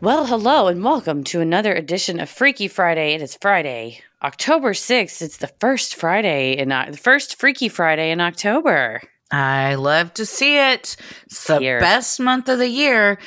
Well, hello and welcome to another edition of Freaky Friday. It is Friday, October 6th. It's the first Friday in the first Freaky Friday in October. I love to see it. It's the Here. best month of the year.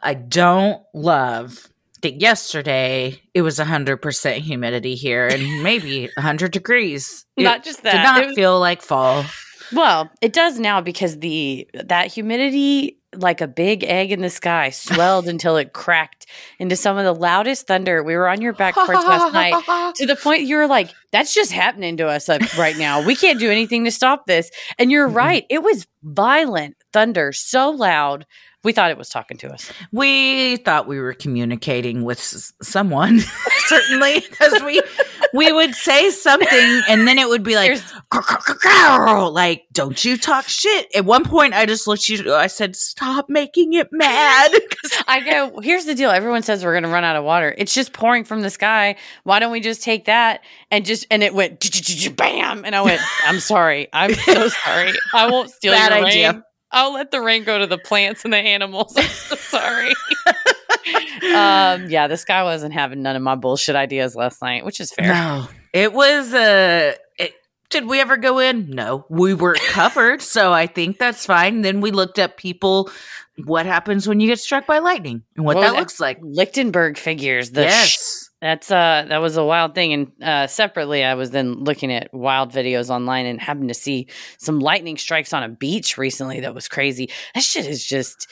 I don't love that yesterday it was 100% humidity here and maybe 100 degrees. Not just that, Did not it was- feel like fall. Well, it does now because the that humidity like a big egg in the sky swelled until it cracked into some of the loudest thunder. We were on your back porch last night to the point you were like, that's just happening to us like, right now. We can't do anything to stop this. And you're right. It was violent thunder, so loud. We thought it was talking to us. We thought we were communicating with s- someone, certainly, because we we would say something and then it would be like, like, don't you talk shit. At one point, I just looked at you. I said, stop making it mad. I go, here's the deal. Everyone says we're going to run out of water. It's just pouring from the sky. Why don't we just take that and just, and it went bam. And I went, I'm sorry. I'm so sorry. I won't steal that your idea. Rain. I'll let the rain go to the plants and the animals. I'm so sorry. um, yeah, this guy wasn't having none of my bullshit ideas last night, which is fair. No, it was. Uh, it, did we ever go in? No, we were covered, so I think that's fine. Then we looked up people. What happens when you get struck by lightning and what, What that was that? looks like? Lichtenberg figures. The sh- yes, That's uh that was a wild thing. And uh separately I was then looking at wild videos online and happened to see some lightning strikes on a beach recently that was crazy. That shit is just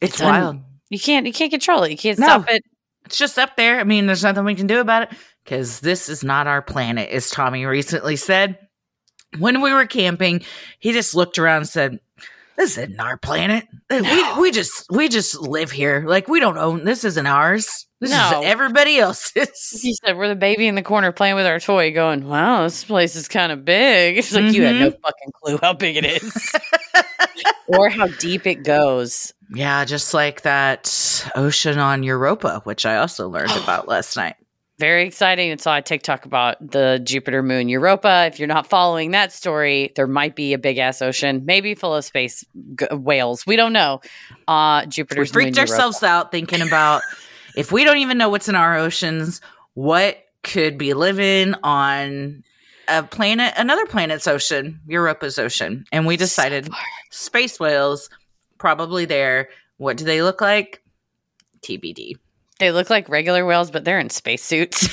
it's it's un- wild. you can't you can't control it. You can't No. stop it. it's just up there. I mean, there's nothing we can do about it because this is not our planet, as Tommy recently said. When we were camping, he just looked around and said, This isn't our planet. No. We we just we just live here. Like we don't own this isn't ours. This No. is everybody else's. He said we're the baby in the corner playing with our toy, going, Wow, this place is kind of big. It's like you had no mm-hmm. fucking clue how big it is. or how deep it goes. Yeah, just like that ocean on Europa, which I also learned oh. about last night. Very exciting. And saw a TikTok about the Jupiter moon Europa. If you're not following that story, there might be a big ass ocean, maybe full of space g- whales. We don't know. Uh, We Jupiter's freaked moon ourselves out thinking about if we don't even know what's in our oceans, what could be living on a planet, another planet's ocean, Europa's ocean. And we decided So space whales, probably there. What do they look like? TBD. They look like regular whales, but they're in spacesuits.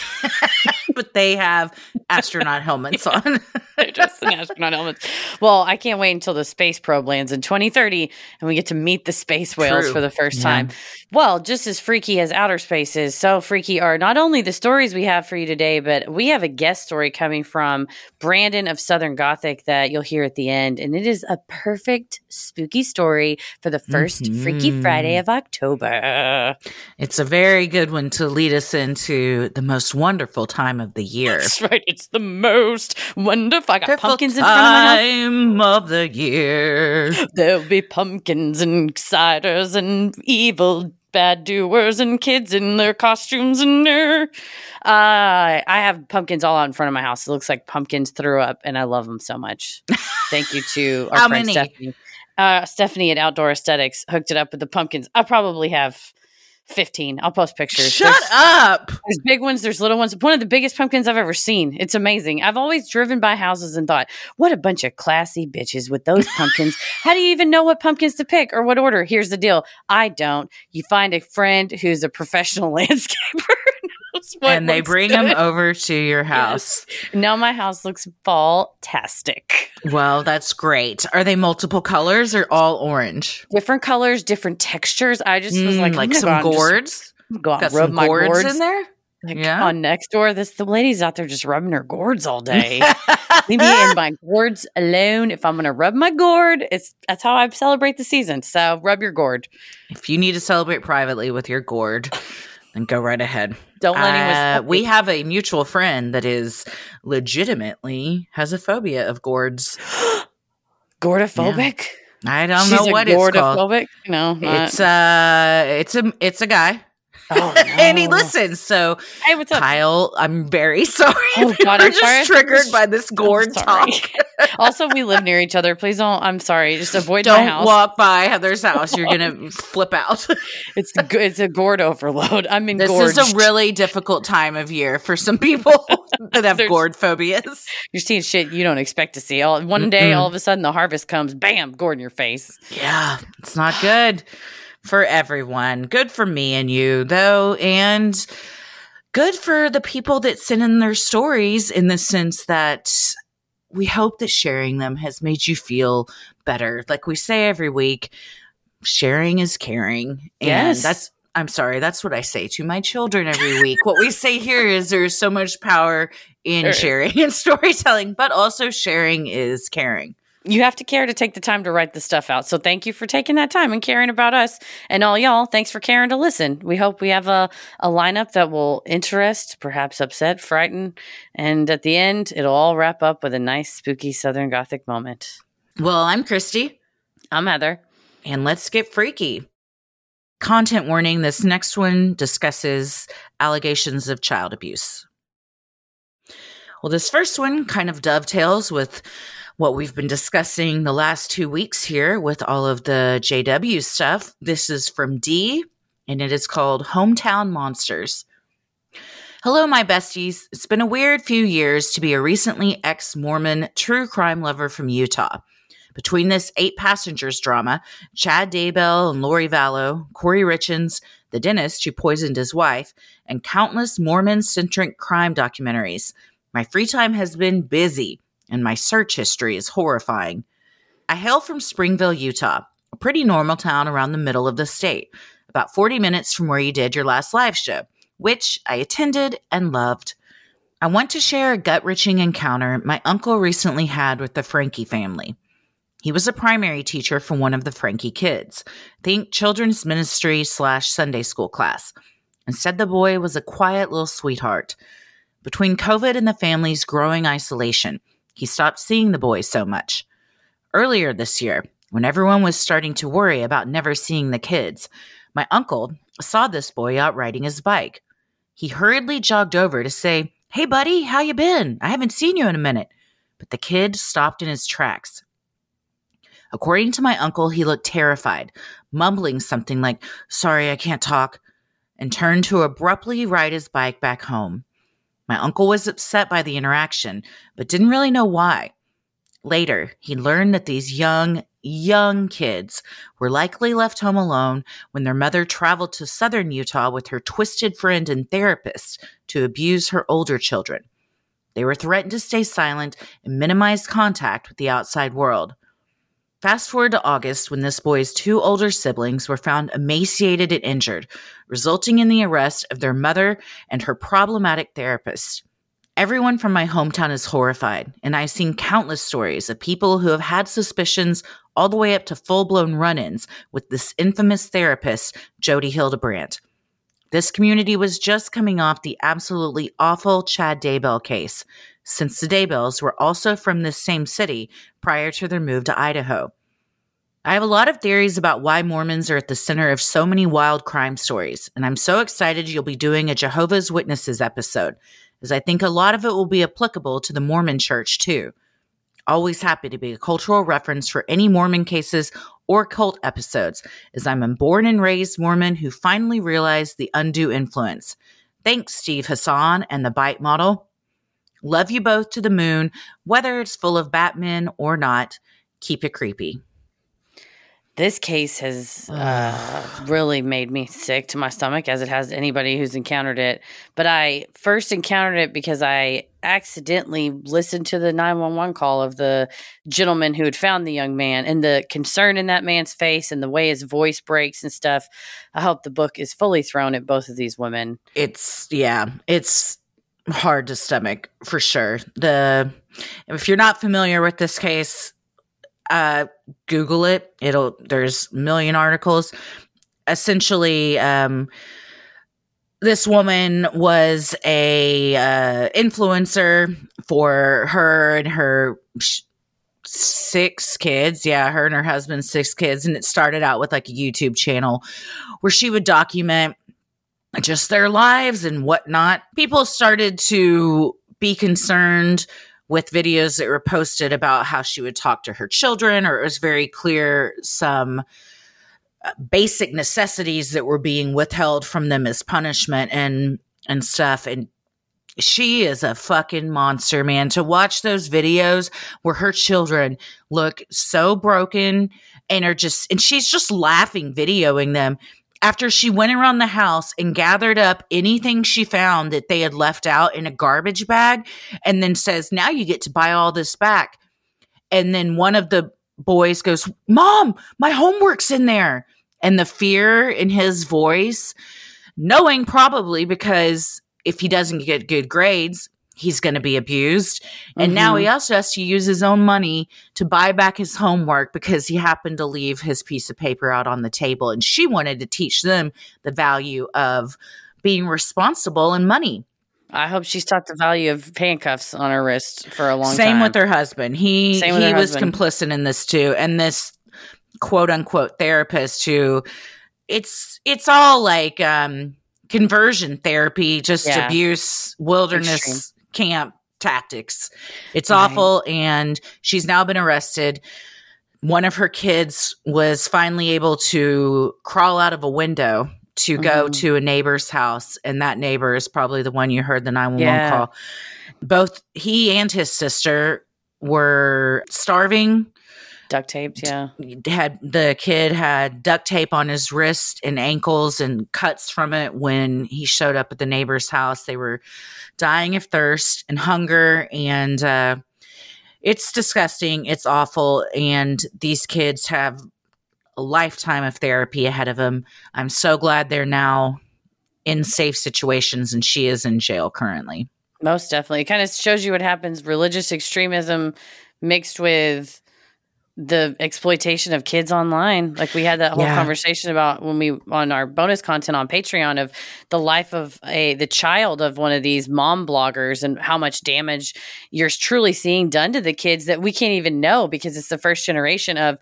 but they have astronaut helmets on. they're just in astronaut helmets. Well, I can't wait until the space probe lands in 2030 and we get to meet the space whales True. for the first Yeah. time. Well, just as freaky as outer space is, so freaky are not only the stories we have for you today, but we have a guest story coming from Brandon of Southern Gothic that you'll hear at the end. And it is a perfect spooky story for the 1st Freaky Mhm. Friday of October. It's a very good one to lead us into the most wonderful time of the year. That's right. It's the most wonderful. I got pumpkins in front of time of the year. There'll be pumpkins and ciders and evil bad doers and kids in their costumes and their. Uh, I have pumpkins all out in front of my house. It looks like pumpkins threw up, and I love them so much. Thank you to our friend many? Stephanie. Uh, Stephanie at Outdoor Aesthetics hooked it up with the pumpkins. I probably have 15. I'll post pictures. Shut There's- up. there's big ones, there's little ones. One of the biggest pumpkins I've ever seen. It's amazing. I've always driven by houses and thought, what a bunch of classy bitches with those pumpkins. How do you even know what pumpkins to pick or what order? Here's the deal I don't. You find a friend who's a professional landscaper. And they bring good. them over to your house. Now my house looks fall-tastic. Well, that's great. Are they multiple colors or all orange? Different colors, different textures. I just was Mm, like, like some go out just gourds. Go out Got rub my gourds gourds. in there. Like, Yeah. On, next door. This the lady's out there just rubbing her gourds all day. Leave me in my gourds alone. If I'm gonna rub my gourd, it's that's how I celebrate the season. So rub your gourd. If you need to celebrate privately with your gourd, then go right ahead. Don't let anyone. Uh, stop we have a mutual friend that is legitimately has a phobia of gourds. Gordophobic. I don't She's know what it's called. No, not- It's uh, it's a it's a guy, oh, and he listens. So Hey, what's up? Kyle, I'm very sorry. Oh, you God, were I'm just sorry. triggered by this gourd talk. Also, we live near each other. Please don't. I'm sorry. Just avoid my Don't house. walk by Heather's house. You're gonna flip out. It's it's a gourd overload. I'm in. This is a really difficult time of year for some people that have gourd phobias. You're seeing shit you don't expect to see. All one day, Mm-mm. all of a sudden, the harvest comes. Bam, gourd in your face. Yeah, it's not good for everyone. Good for me and you, though, and good for the people that send in their stories in the sense that we hope that sharing them has made you feel better. Like we say every week, sharing is caring. And Yes. that's I'm sorry, that's what I say to my children every week. what we say here is there's so much power in Sure. sharing and storytelling, but also sharing is caring. You have to care to take the time to write the stuff out. So thank you for taking that time and caring about us and all y'all. Thanks for caring to listen. We hope we have a, a lineup that will interest, perhaps upset, frighten, and at the end, it'll all wrap up with a nice, spooky Southern Gothic moment. Well, I'm Christy. I'm Heather. And let's get freaky. Content warning this next one discusses allegations of child abuse. Well, this first one kind of dovetails with what we've been discussing the last two weeks here with all of the JW stuff. This is from D, and it is called Hometown Monsters. Hello, my besties. It's been a weird few years to be a recently ex Mormon true crime lover from Utah. Between this eight passengers drama, Chad Daybell and Lori Vallow, Kouri Richins, the dentist who poisoned his wife, and countless Mormon centric crime documentaries, my free time has been busy and my search history is horrifying. I hail from Springville, Utah, a pretty normal town around the middle of the state, about 40 minutes from where you did your last live show, which I attended and loved. I want to share a gut wrenching encounter my uncle recently had with the Franke family. He was a primary teacher for one of the Franke kids. Think children's ministry slash Sunday school class. And said the boy was a quiet little sweetheart. Between COVID and the family's growing isolation, he stopped seeing the boys so much. Earlier this year, when everyone was starting to worry about never seeing the kids, my uncle saw this boy out riding his bike. He hurriedly jogged over to say, "Hey buddy, how you been? I haven't seen you in a minute." But the kid stopped in his tracks. According to my uncle, he looked terrified, mumbling something like, Sorry, I can't talk, and turned to abruptly ride his bike back home. My uncle was upset by the interaction, but didn't really know why. Later, he learned that these young, young kids were likely left home alone when their mother traveled to southern Utah with her twisted friend and therapist to abuse her older children. They were threatened to stay silent and minimize contact with the outside world. Fast forward to August when this boy's two older siblings were found emaciated and injured, resulting in the arrest of their mother and her problematic therapist. Everyone from my hometown is horrified, and I've seen countless stories of people who have had suspicions all the way up to full blown run ins with this infamous therapist, Jodi Hildebrandt. This community was just coming off the absolutely awful Chad Daybell case, since the Daybells were also from this same city prior to their move to Idaho. I have a lot of theories about why Mormons are at the center of so many wild crime stories, and I'm so excited you'll be doing a Jehovah's Witnesses episode, as I think a lot of it will be applicable to the Mormon church too. Always happy to be a cultural reference for any Mormon cases or cult episodes, as I'm a born and raised Mormon who finally realized the undue influence. Thanks, Steve Hassan and the Bite model. Love you both to the moon, whether it's full of Batman or not. Keep it creepy. This case has uh, really made me sick to my stomach, as it has anybody who's encountered it. But I first encountered it because I accidentally listened to the 911 call of the gentleman who had found the young man and the concern in that man's face and the way his voice breaks and stuff. I hope the book is fully thrown at both of these women. It's yeah, it's hard to stomach for sure. The if you're not familiar with this case, uh Google it. It'll there's million articles. Essentially, um this woman was a uh, influencer for her and her sh- six kids yeah her and her husband six kids and it started out with like a youtube channel where she would document just their lives and whatnot. People started to be concerned with videos that were posted about how she would talk to her children or it was very clear some uh, basic necessities that were being withheld from them as punishment and and stuff. And she is a fucking monster man. To watch those videos where her children look so broken and are just and she's just laughing videoing them after she went around the house and gathered up anything she found that they had left out in a garbage bag and then says now you get to buy all this back and then one of the boys goes, Mom, my homework's in there. And the fear in his voice, knowing probably because if he doesn't get good grades, he's going to be abused. And mm-hmm. now he also has to use his own money to buy back his homework because he happened to leave his piece of paper out on the table. And she wanted to teach them the value of being responsible and money. I hope she's taught the value of handcuffs on her wrist for a long Same time. Same with her husband. He he was husband. complicit in this too. And this quote unquote therapist who it's it's all like um conversion therapy, just yeah. abuse, wilderness Extreme. Camp tactics. It's right. awful and she's now been arrested. One of her kids was finally able to crawl out of a window to go mm-hmm. to a neighbor's house, and that neighbor is probably the one you heard the 911 yeah. call. Both he and his sister were starving. Duct taped, yeah. Had the kid had duct tape on his wrist and ankles and cuts from it when he showed up at the neighbor's house. They were dying of thirst and hunger, and uh, it's disgusting. It's awful, and these kids have a lifetime of therapy ahead of them I'm so glad they're now in safe situations and she is in jail currently. Most definitely. It kind of shows you what happens religious extremism mixed with the exploitation of kids online. Like we had that whole yeah. conversation about when we on our bonus content on Patreon of the life of a the child of one of these mom bloggers and how much damage you're truly seeing done to the kids that we can't even know because it's the first generation of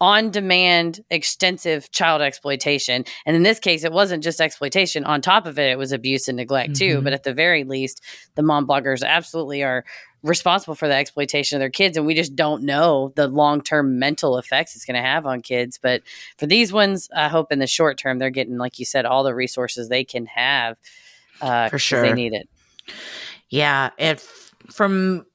on demand extensive child exploitation and in this case it wasn't just exploitation on top of it it was abuse and neglect mm-hmm. too but at the very least the mom bloggers absolutely are responsible for the exploitation of their kids and we just don't know the long-term mental effects it's going to have on kids. But for these ones i hope in the short term they're getting like you said all the resources they can have uh, for sure they need it. Yeah if from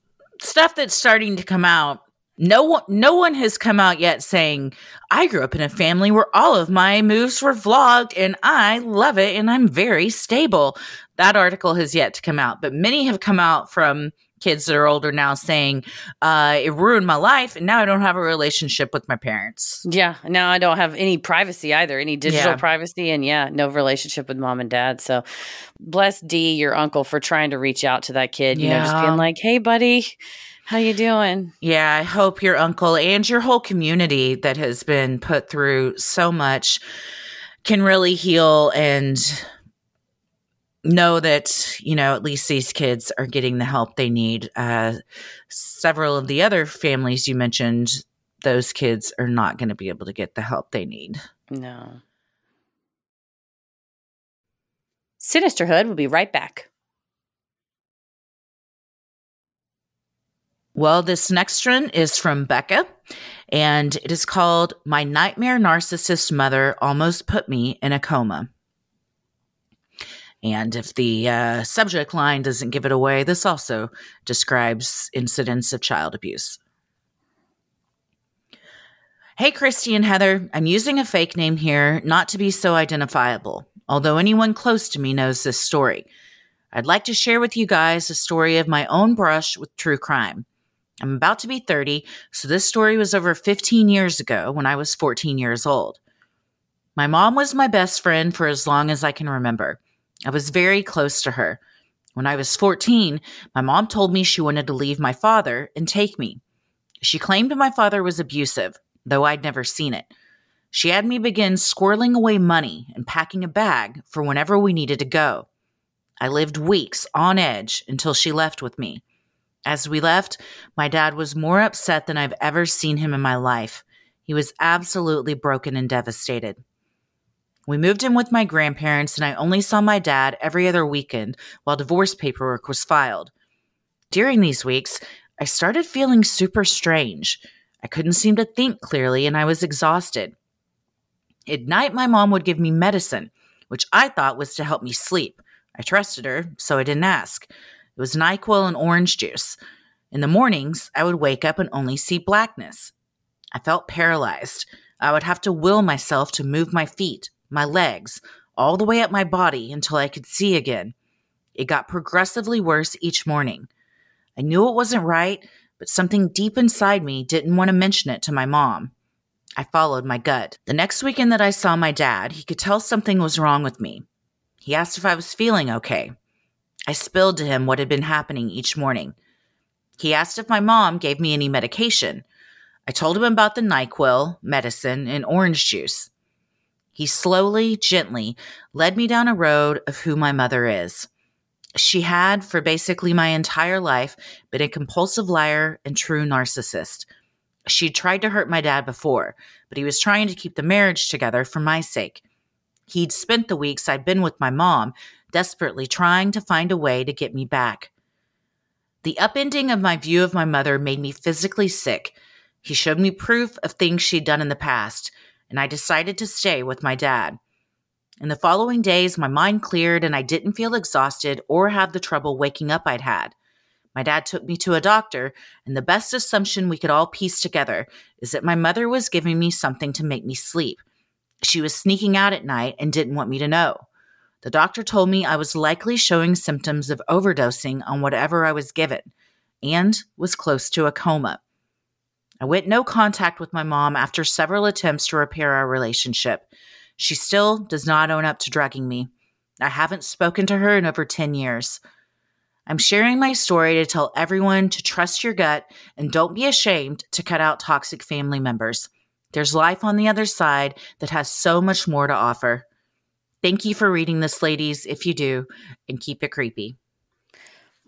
stuff that's starting to come out no one no one has come out yet saying i grew up in a family where all of my moves were vlogged and i love it and i'm very stable. That article has yet to come out but many have come out from kids that are older now saying uh, it ruined my life and now i don't have a relationship with my parents yeah now i don't have any privacy either any digital yeah. privacy and yeah no relationship with mom and dad so bless d your uncle for trying to reach out to that kid you yeah. know just being like hey buddy how you doing? Yeah, I hope your uncle and your whole community that has been put through so much can really heal and know that you know at least these kids are getting the help they need. Uh several of the other families you mentioned those kids are not going to be able to get the help they need. No. Sinisterhood will be right back. Well, this next one is from Becca, and it is called My Nightmare Narcissist Mother Almost Put Me in a Coma. And if the uh, subject line doesn't give it away, this also describes incidents of child abuse. Hey, Christy and Heather, I'm using a fake name here, not to be so identifiable, although anyone close to me knows this story. I'd like to share with you guys a story of my own brush with true crime. I'm about to be 30, so this story was over 15 years ago when I was 14 years old. My mom was my best friend for as long as I can remember. I was very close to her. When I was 14, my mom told me she wanted to leave my father and take me. She claimed my father was abusive, though I'd never seen it. She had me begin squirreling away money and packing a bag for whenever we needed to go. I lived weeks on edge until she left with me. As we left, my dad was more upset than I've ever seen him in my life. He was absolutely broken and devastated. We moved in with my grandparents, and I only saw my dad every other weekend while divorce paperwork was filed. During these weeks, I started feeling super strange. I couldn't seem to think clearly, and I was exhausted. At night, my mom would give me medicine, which I thought was to help me sleep. I trusted her, so I didn't ask. It was NyQuil and orange juice. In the mornings, I would wake up and only see blackness. I felt paralyzed. I would have to will myself to move my feet, my legs, all the way up my body until I could see again. It got progressively worse each morning. I knew it wasn't right, but something deep inside me didn't want to mention it to my mom. I followed my gut. The next weekend that I saw my dad, he could tell something was wrong with me. He asked if I was feeling okay. I spilled to him what had been happening each morning. He asked if my mom gave me any medication. I told him about the NyQuil, medicine, and orange juice. He slowly, gently led me down a road of who my mother is. She had, for basically my entire life, been a compulsive liar and true narcissist. She'd tried to hurt my dad before, but he was trying to keep the marriage together for my sake. He'd spent the weeks I'd been with my mom desperately trying to find a way to get me back. The upending of my view of my mother made me physically sick. He showed me proof of things she'd done in the past, and I decided to stay with my dad. In the following days, my mind cleared and I didn't feel exhausted or have the trouble waking up I'd had. My dad took me to a doctor, and the best assumption we could all piece together is that my mother was giving me something to make me sleep. She was sneaking out at night and didn't want me to know. The doctor told me I was likely showing symptoms of overdosing on whatever I was given and was close to a coma. I went no contact with my mom after several attempts to repair our relationship. She still does not own up to drugging me. I haven't spoken to her in over 10 years. I'm sharing my story to tell everyone to trust your gut and don't be ashamed to cut out toxic family members. There's life on the other side that has so much more to offer. Thank you for reading this, ladies, if you do, and keep it creepy.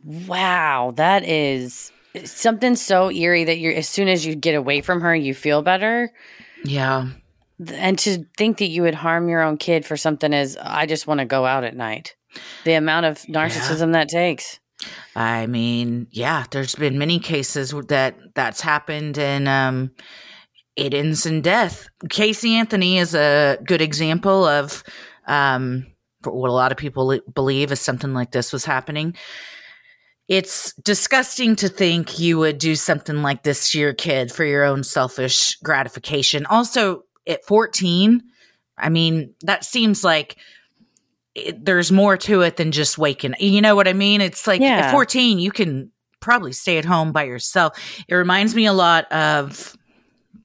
Wow, that is something so eerie that you're as soon as you get away from her, you feel better. Yeah. And to think that you would harm your own kid for something as I just want to go out at night. The amount of narcissism yeah. that takes. I mean, yeah, there's been many cases that that's happened and um it ends in death. Casey Anthony is a good example of um, what a lot of people believe is something like this was happening. It's disgusting to think you would do something like this to your kid for your own selfish gratification. Also, at 14, I mean, that seems like it, there's more to it than just waking. You know what I mean? It's like yeah. at 14, you can probably stay at home by yourself. It reminds me a lot of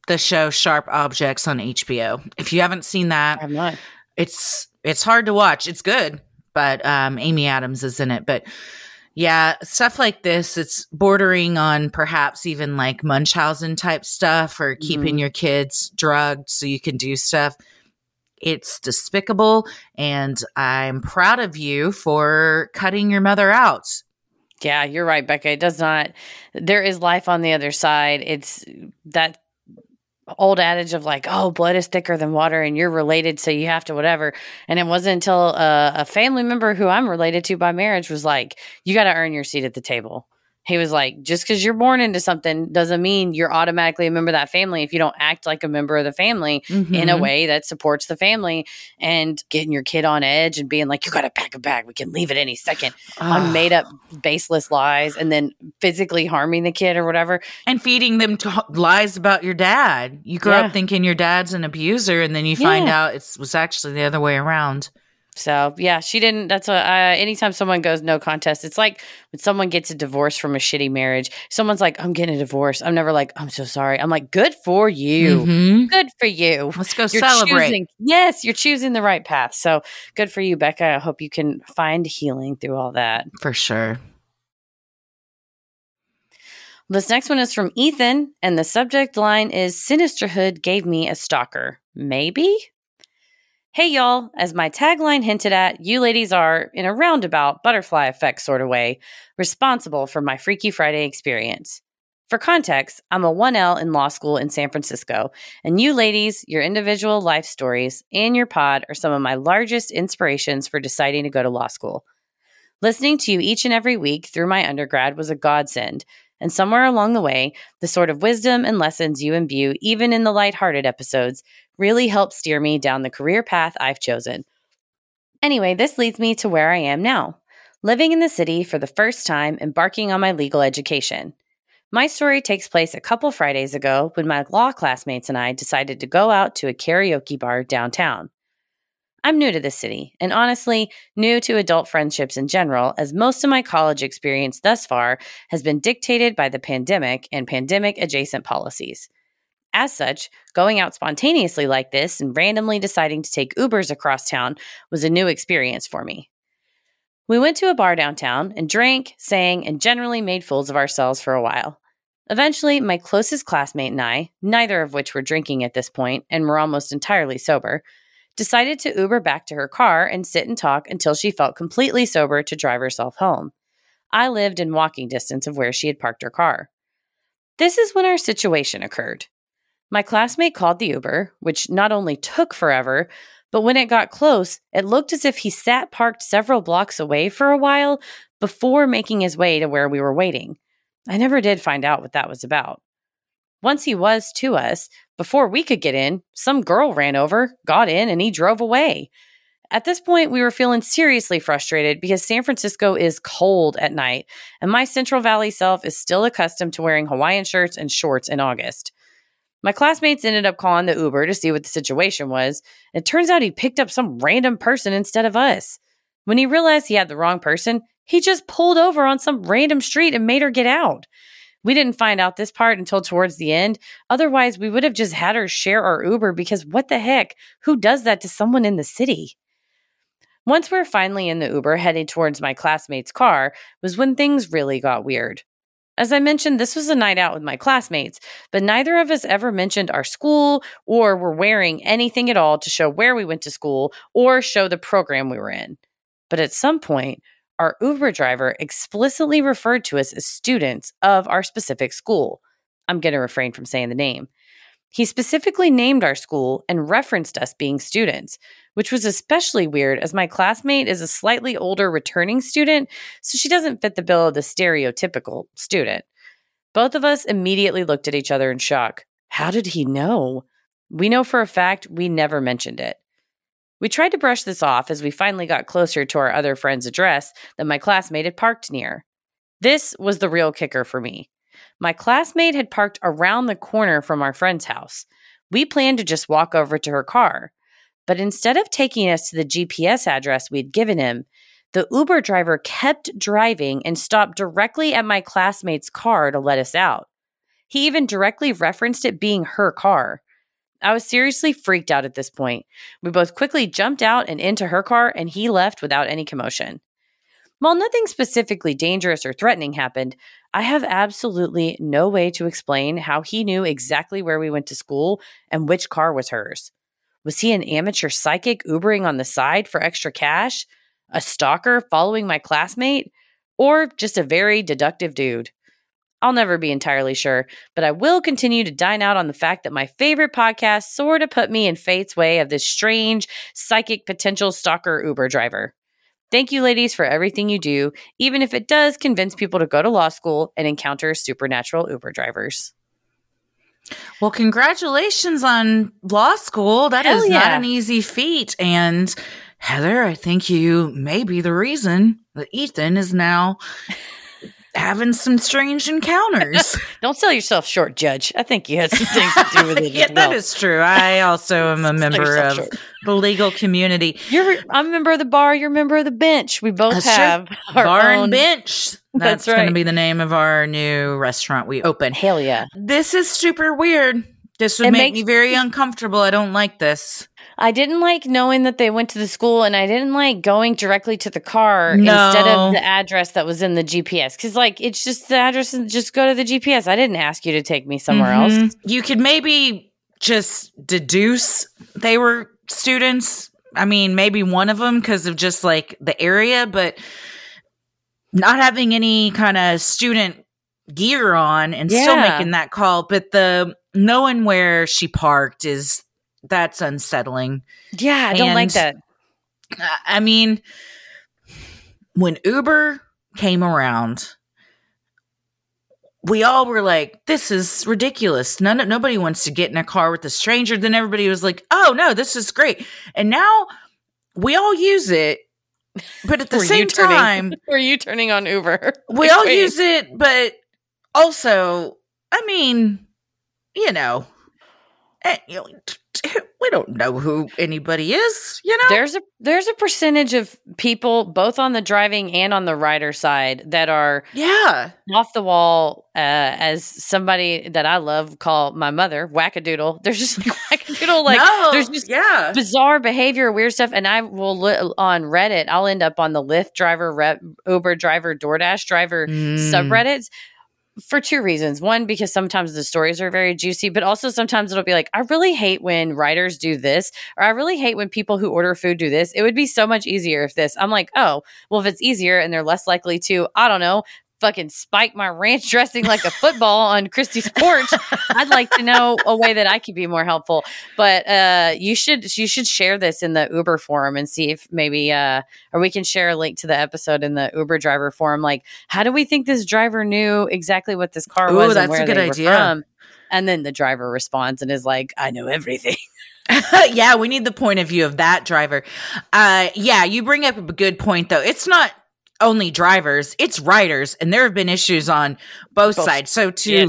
the show Sharp Objects on HBO. If you haven't seen that, I'm not. It's it's hard to watch. It's good, but um, Amy Adams is in it. But yeah, stuff like this, it's bordering on perhaps even like Munchausen type stuff or keeping mm-hmm. your kids drugged so you can do stuff. It's despicable, and I'm proud of you for cutting your mother out. Yeah, you're right, Becca. It does not. There is life on the other side. It's that old adage of like, oh, blood is thicker than water and you're related, so you have to whatever. And it wasn't until a, a family member who I'm related to by marriage was like, you got to earn your seat at the table he was like, just because you're born into something doesn't mean you're automatically a member of that family if you don't act like a member of the family mm-hmm. in a mm-hmm. way that supports the family and getting your kid on edge and being like, you got to pack a bag. We can leave at any second on made up, baseless lies and then physically harming the kid or whatever. And feeding them to lies about your dad. You grow yeah. up thinking your dad's an abuser and then you find yeah. out it was actually the other way around. So yeah, she didn't. That's a. Uh, anytime someone goes no contest, it's like when someone gets a divorce from a shitty marriage. Someone's like, "I'm getting a divorce." I'm never like, "I'm so sorry." I'm like, "Good for you. Mhm. Good for you." Let's go celebrate. Choosing, yes, you're choosing the right path. So good for you, Becca. I hope you can find healing through all that. For sure. This next one is from Ethan, and the subject line is Sinisterhood gave me a stalker. Maybe? Hey, y'all. As my tagline hinted at, you ladies are, in a roundabout butterfly effect sort of way, responsible for my Freaky Friday experience. For context, I'm a 1L in law school in San Francisco, and you ladies, your individual life stories, and your pod are some of my largest inspirations for deciding to go to law school. Listening to you each and every week through my undergrad was a godsend, and somewhere along the way, the sort of wisdom and lessons you imbue, even in the lighthearted episodes, really helped steer me down the career path I've chosen. Anyway, this leads me to where I am now, living in the city for the first time, embarking on my legal education. My story takes place a couple Fridays ago when my law classmates and I decided to go out to a karaoke bar downtown. I'm new to this city, and honestly, new to adult friendships in general, as most of my college experience thus far has been dictated by the pandemic and pandemic adjacent policies. As such, going out spontaneously like this and randomly deciding to take Ubers across town was a new experience for me. We went to a bar downtown and drank, sang, and generally made fools of ourselves for a while. Eventually, my closest classmate and I, neither of which were drinking at this point and were almost entirely sober, decided to Uber back to her car and sit and talk until she felt completely sober to drive herself home. I lived in walking distance of where she had parked her car. This is when our situation occurred. My classmate called the Uber, which not only took forever, but when it got close, it looked as if he sat parked several blocks away for a while before making his way to where we were waiting. I never did find out what that was about. Once he was to us, before we could get in, some girl ran over, got in, and he drove away. At this point, we were feeling seriously frustrated because San Francisco is cold at night, and my Central Valley self is still accustomed to wearing Hawaiian shirts and shorts in August. My classmates ended up calling the Uber to see what the situation was. It turns out he picked up some random person instead of us. When he realized he had the wrong person, he just pulled over on some random street and made her get out. We didn't find out this part until towards the end. Otherwise, we would have just had her share our Uber because what the heck? Who does that to someone in the city? Once we were finally in the Uber heading towards my classmate's car was when things really got weird. As I mentioned, this was a night out with my classmates, but neither of us ever mentioned our school or were wearing anything at all to show where we went to school or show the program we were in. But at some point, our Uber driver explicitly referred to us as students of our specific school. I'm going to refrain from saying the name. He specifically named our school and referenced us being students, which was especially weird as my classmate is a slightly older returning student, so she doesn't fit the bill of the stereotypical student. Both of us immediately looked at each other in shock. How did he know? We know for a fact we never mentioned it. We tried to brush this off as we finally got closer to our other friend's address that my classmate had parked near. This was the real kicker for me. My classmate had parked around the corner from our friend's house. We planned to just walk over to her car. But instead of taking us to the GPS address we'd given him, the Uber driver kept driving and stopped directly at my classmate's car to let us out. He even directly referenced it being her car. I was seriously freaked out at this point. We both quickly jumped out and into her car, and he left without any commotion. While nothing specifically dangerous or threatening happened, I have absolutely no way to explain how he knew exactly where we went to school and which car was hers. Was he an amateur psychic Ubering on the side for extra cash? A stalker following my classmate? Or just a very deductive dude? I'll never be entirely sure, but I will continue to dine out on the fact that my favorite podcast sort of put me in fate's way of this strange, psychic potential stalker Uber driver. Thank you, ladies, for everything you do, even if it does convince people to go to law school and encounter supernatural Uber drivers. Well, congratulations on law school. That Hell is not an easy feat. And Heather, I think you may be the reason that Ethan is now having some strange encounters. Don't sell yourself short, Judge. I think you had some things to do with it. yeah, well. that is true. I also am a member of short. the legal community. You're I'm a member of the bar. You're a member of the bench. We both That's true. have our Bar own. and Bench. That's That's, going to be the name of our new restaurant we open. Hell yeah! This is super weird. This would It make makes- me very uncomfortable. I don't like this. I didn't like knowing that they went to the school, and I didn't like going directly to the car No. instead of the address that was in the GPS. Because like it's just the address, and just go to the GPS. I didn't ask you to take me somewhere else. Mhm. You could maybe just deduce they were students. I mean, maybe one of them because of just like the area, but not having any kind of student gear on and still making that call. But the knowing where she parked is that's unsettling. Yeah, I don't like that. I- mean, when Uber came around, we all were like, "This is ridiculous. None, nobody wants to get in a car with a stranger." Then everybody was like, "Oh no, this is great." And now we all use it, but at the same turning- time, Were you turning on Uber? we all use it. But also, I mean, you know, eh, you know, we don't know who anybody is. You know, There's a there's a percentage of people both on the driving and on the rider side that are yeah. off the wall. Uh, as somebody that I love call my mother wackadoodle. There's just wackadoodle like no, there's just yeah. bizarre behavior, weird stuff, and I will li- on Reddit. I'll end up on the Lyft driver, Re- Uber driver, DoorDash driver Mm. subreddits for two reasons. One, because sometimes the stories are very juicy, but also sometimes it'll be like, I really hate when writers do this, or I really hate when people who order food do this. It would be so much easier if this. I'm like, oh, well, if it's easier and they're less likely to, I don't know. Fucking spike my ranch dressing like a football on Christy's porch. I'd like to know a way that I could be more helpful. But uh, you should you should share this in the Uber forum and see if maybe uh, or we can share a link to the episode in the Uber driver forum. Like, how do we think this driver knew exactly what this car Ooh, was that's a good idea. from? And then the driver responds and is like, "I know everything." yeah, we need the point of view of that driver. Uh, yeah, you bring up a good point though. It's not only drivers, it's riders, and there have been issues on both, Both. sides. So to Yes.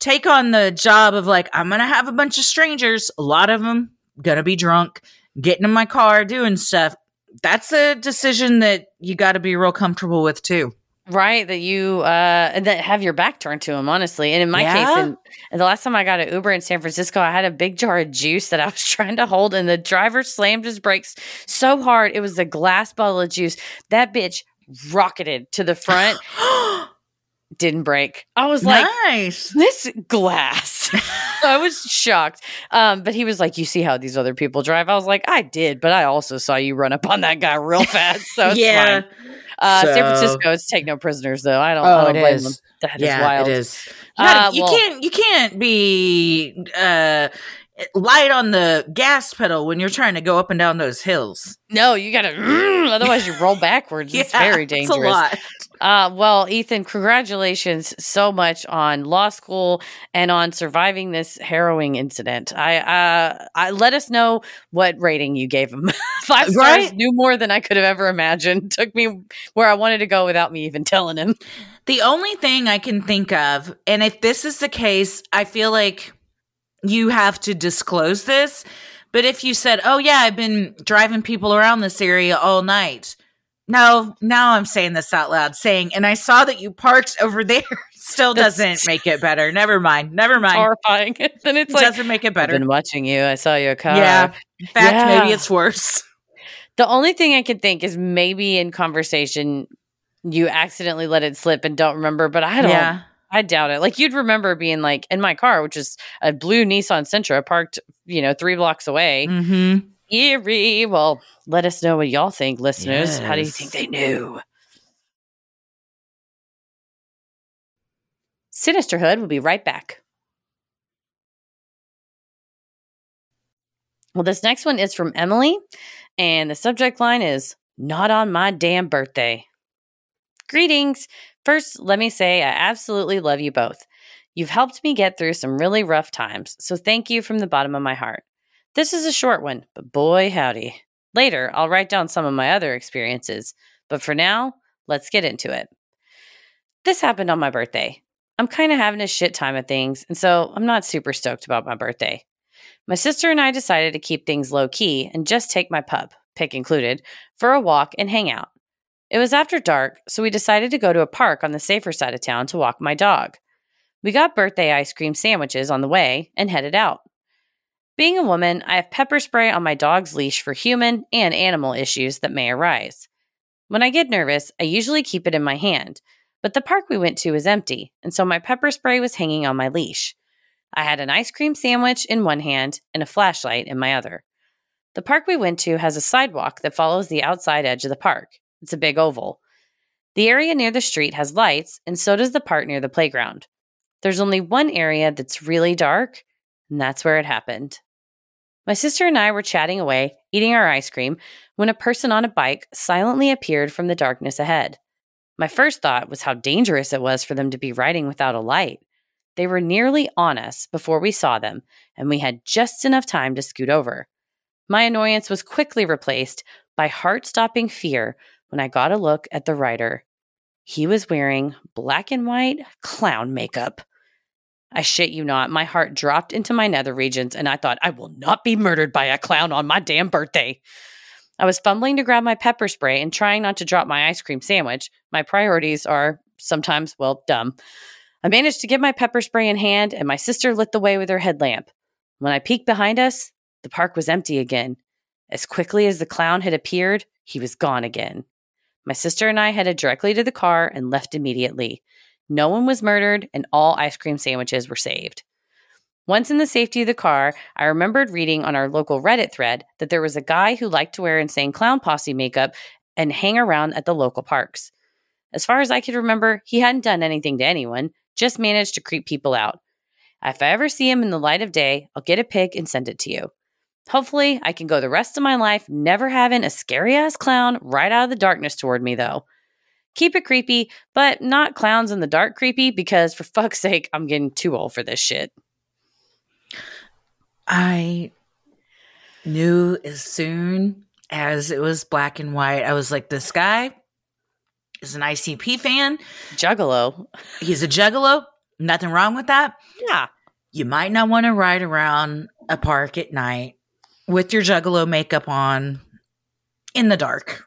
take on the job of like, I'm gonna have a bunch of strangers, a lot of them gonna be drunk, getting in my car, doing stuff. That's a decision that you got to be real comfortable with too. Right, that you uh that have your back turned to him, honestly. And in my Yeah. case, and the last time I got an Uber in San Francisco, I had a big jar of juice that I was trying to hold, and the driver slammed his brakes so hard. It was a glass bottle of juice. That bitch rocketed to the front, didn't break. I was like, nice. this glass. I was shocked. Um, but he was like, You see how these other people drive? I was like, I did, but I also saw you run up on that guy real fast. So it's yeah. fine. Uh, San Francisco, it's take no prisoners though. I don't, Oh, I don't it blame is. them. That is yeah, wild. it is. You, gotta- Uh, you well- can't you can't be uh light on the gas pedal when you're trying to go up and down those hills. No, you gotta otherwise you roll backwards. it's very it's a dangerous. lot. Uh, well, Ethan, congratulations so much on law school and on surviving this harrowing incident. I, uh, I let us know what rating you gave him. Five stars, Right? knew more than I could have ever imagined. Took me where I wanted to go without me even telling him. The only thing I can think of, and if this is the case, I feel like you have to disclose this. But if you said, "Oh yeah, I've been driving people around this area all night," no, now I'm saying this out loud, saying, "And I saw that you parked over there." Still That's- doesn't make it better. Never mind. Never mind. Horrifying. then it's like doesn't make it better. I've better. been watching you. I saw your car. Yeah. In fact, Yeah. maybe it's worse. The only thing I could think is maybe in conversation you accidentally let it slip and don't remember, but I don't. Yeah. I doubt it. Like you'd remember being like in my car, which is a blue Nissan Sentra parked, you know, three blocks away. Mm-hmm. Eerie. Well, let us know what y'all think, listeners. How do you think they knew? Sinisterhood will be right back. Well, this next one is from Emily, and the subject line is Not on my damn birthday. Greetings. First, let me say I absolutely love you both. You've helped me get through some really rough times, so thank you from the bottom of my heart. This is a short one, but boy, howdy. Later, I'll write down some of my other experiences, but for now, let's get into it. This happened on my birthday. I'm kind of having a shit time of things, and so I'm not super stoked about my birthday. My sister and I decided to keep things low key and just take my pup, pick included, for a walk and hang out. It was after dark, so we decided to go to a park on the safer side of town to walk my dog. We got birthday ice cream sandwiches on the way and headed out. Being a woman, I have pepper spray on my dog's leash for human and animal issues that may arise. When I get nervous, I usually keep it in my hand, but the park we went to was empty, and so my pepper spray was hanging on my leash. I had an ice cream sandwich in one hand and a flashlight in my other. The park we went to has a sidewalk that follows the outside edge of the park. It's a big oval. The area near the street has lights, and so does the part near the playground. There's only one area that's really dark, and that's where it happened. My sister and I were chatting away, eating our ice cream, when a person on a bike silently appeared from the darkness ahead. My first thought was how dangerous it was for them to be riding without a light. They were nearly on us before we saw them, and we had just enough time to scoot over. My annoyance was quickly replaced by heart stopping fear when I got a look at the rider. He was wearing black and white clown makeup. I shit you not, my heart dropped into my nether regions, and I thought, I will not be murdered by a clown on my damn birthday. I was fumbling to grab my pepper spray and trying not to drop my ice cream sandwich. My priorities are sometimes, well, dumb. I managed to get my pepper spray in hand, and my sister lit the way with her headlamp. When I peeked behind us, the park was empty again. As quickly as the clown had appeared, he was gone again. My sister and I headed directly to the car and left immediately. No one was murdered, and all ice cream sandwiches were saved. Once in the safety of the car, I remembered reading on our local Reddit thread that there was a guy who liked to wear insane clown posse makeup and hang around at the local parks. As far as I could remember, he hadn't done anything to anyone, just managed to creep people out. If I ever see him in the light of day, I'll get a pic and send it to you. Hopefully, I can go the rest of my life never having a scary ass clown right out of the darkness toward me, though. Keep it creepy, but not clowns in the dark creepy because for fuck's sake, I'm getting too old for this shit. I knew as soon as it was black and white, I was like, this guy is an ICP fan. Juggalo. He's a juggalo. Nothing wrong with that. Yeah. You might not want to ride around a park at night with your juggalo makeup on in the dark.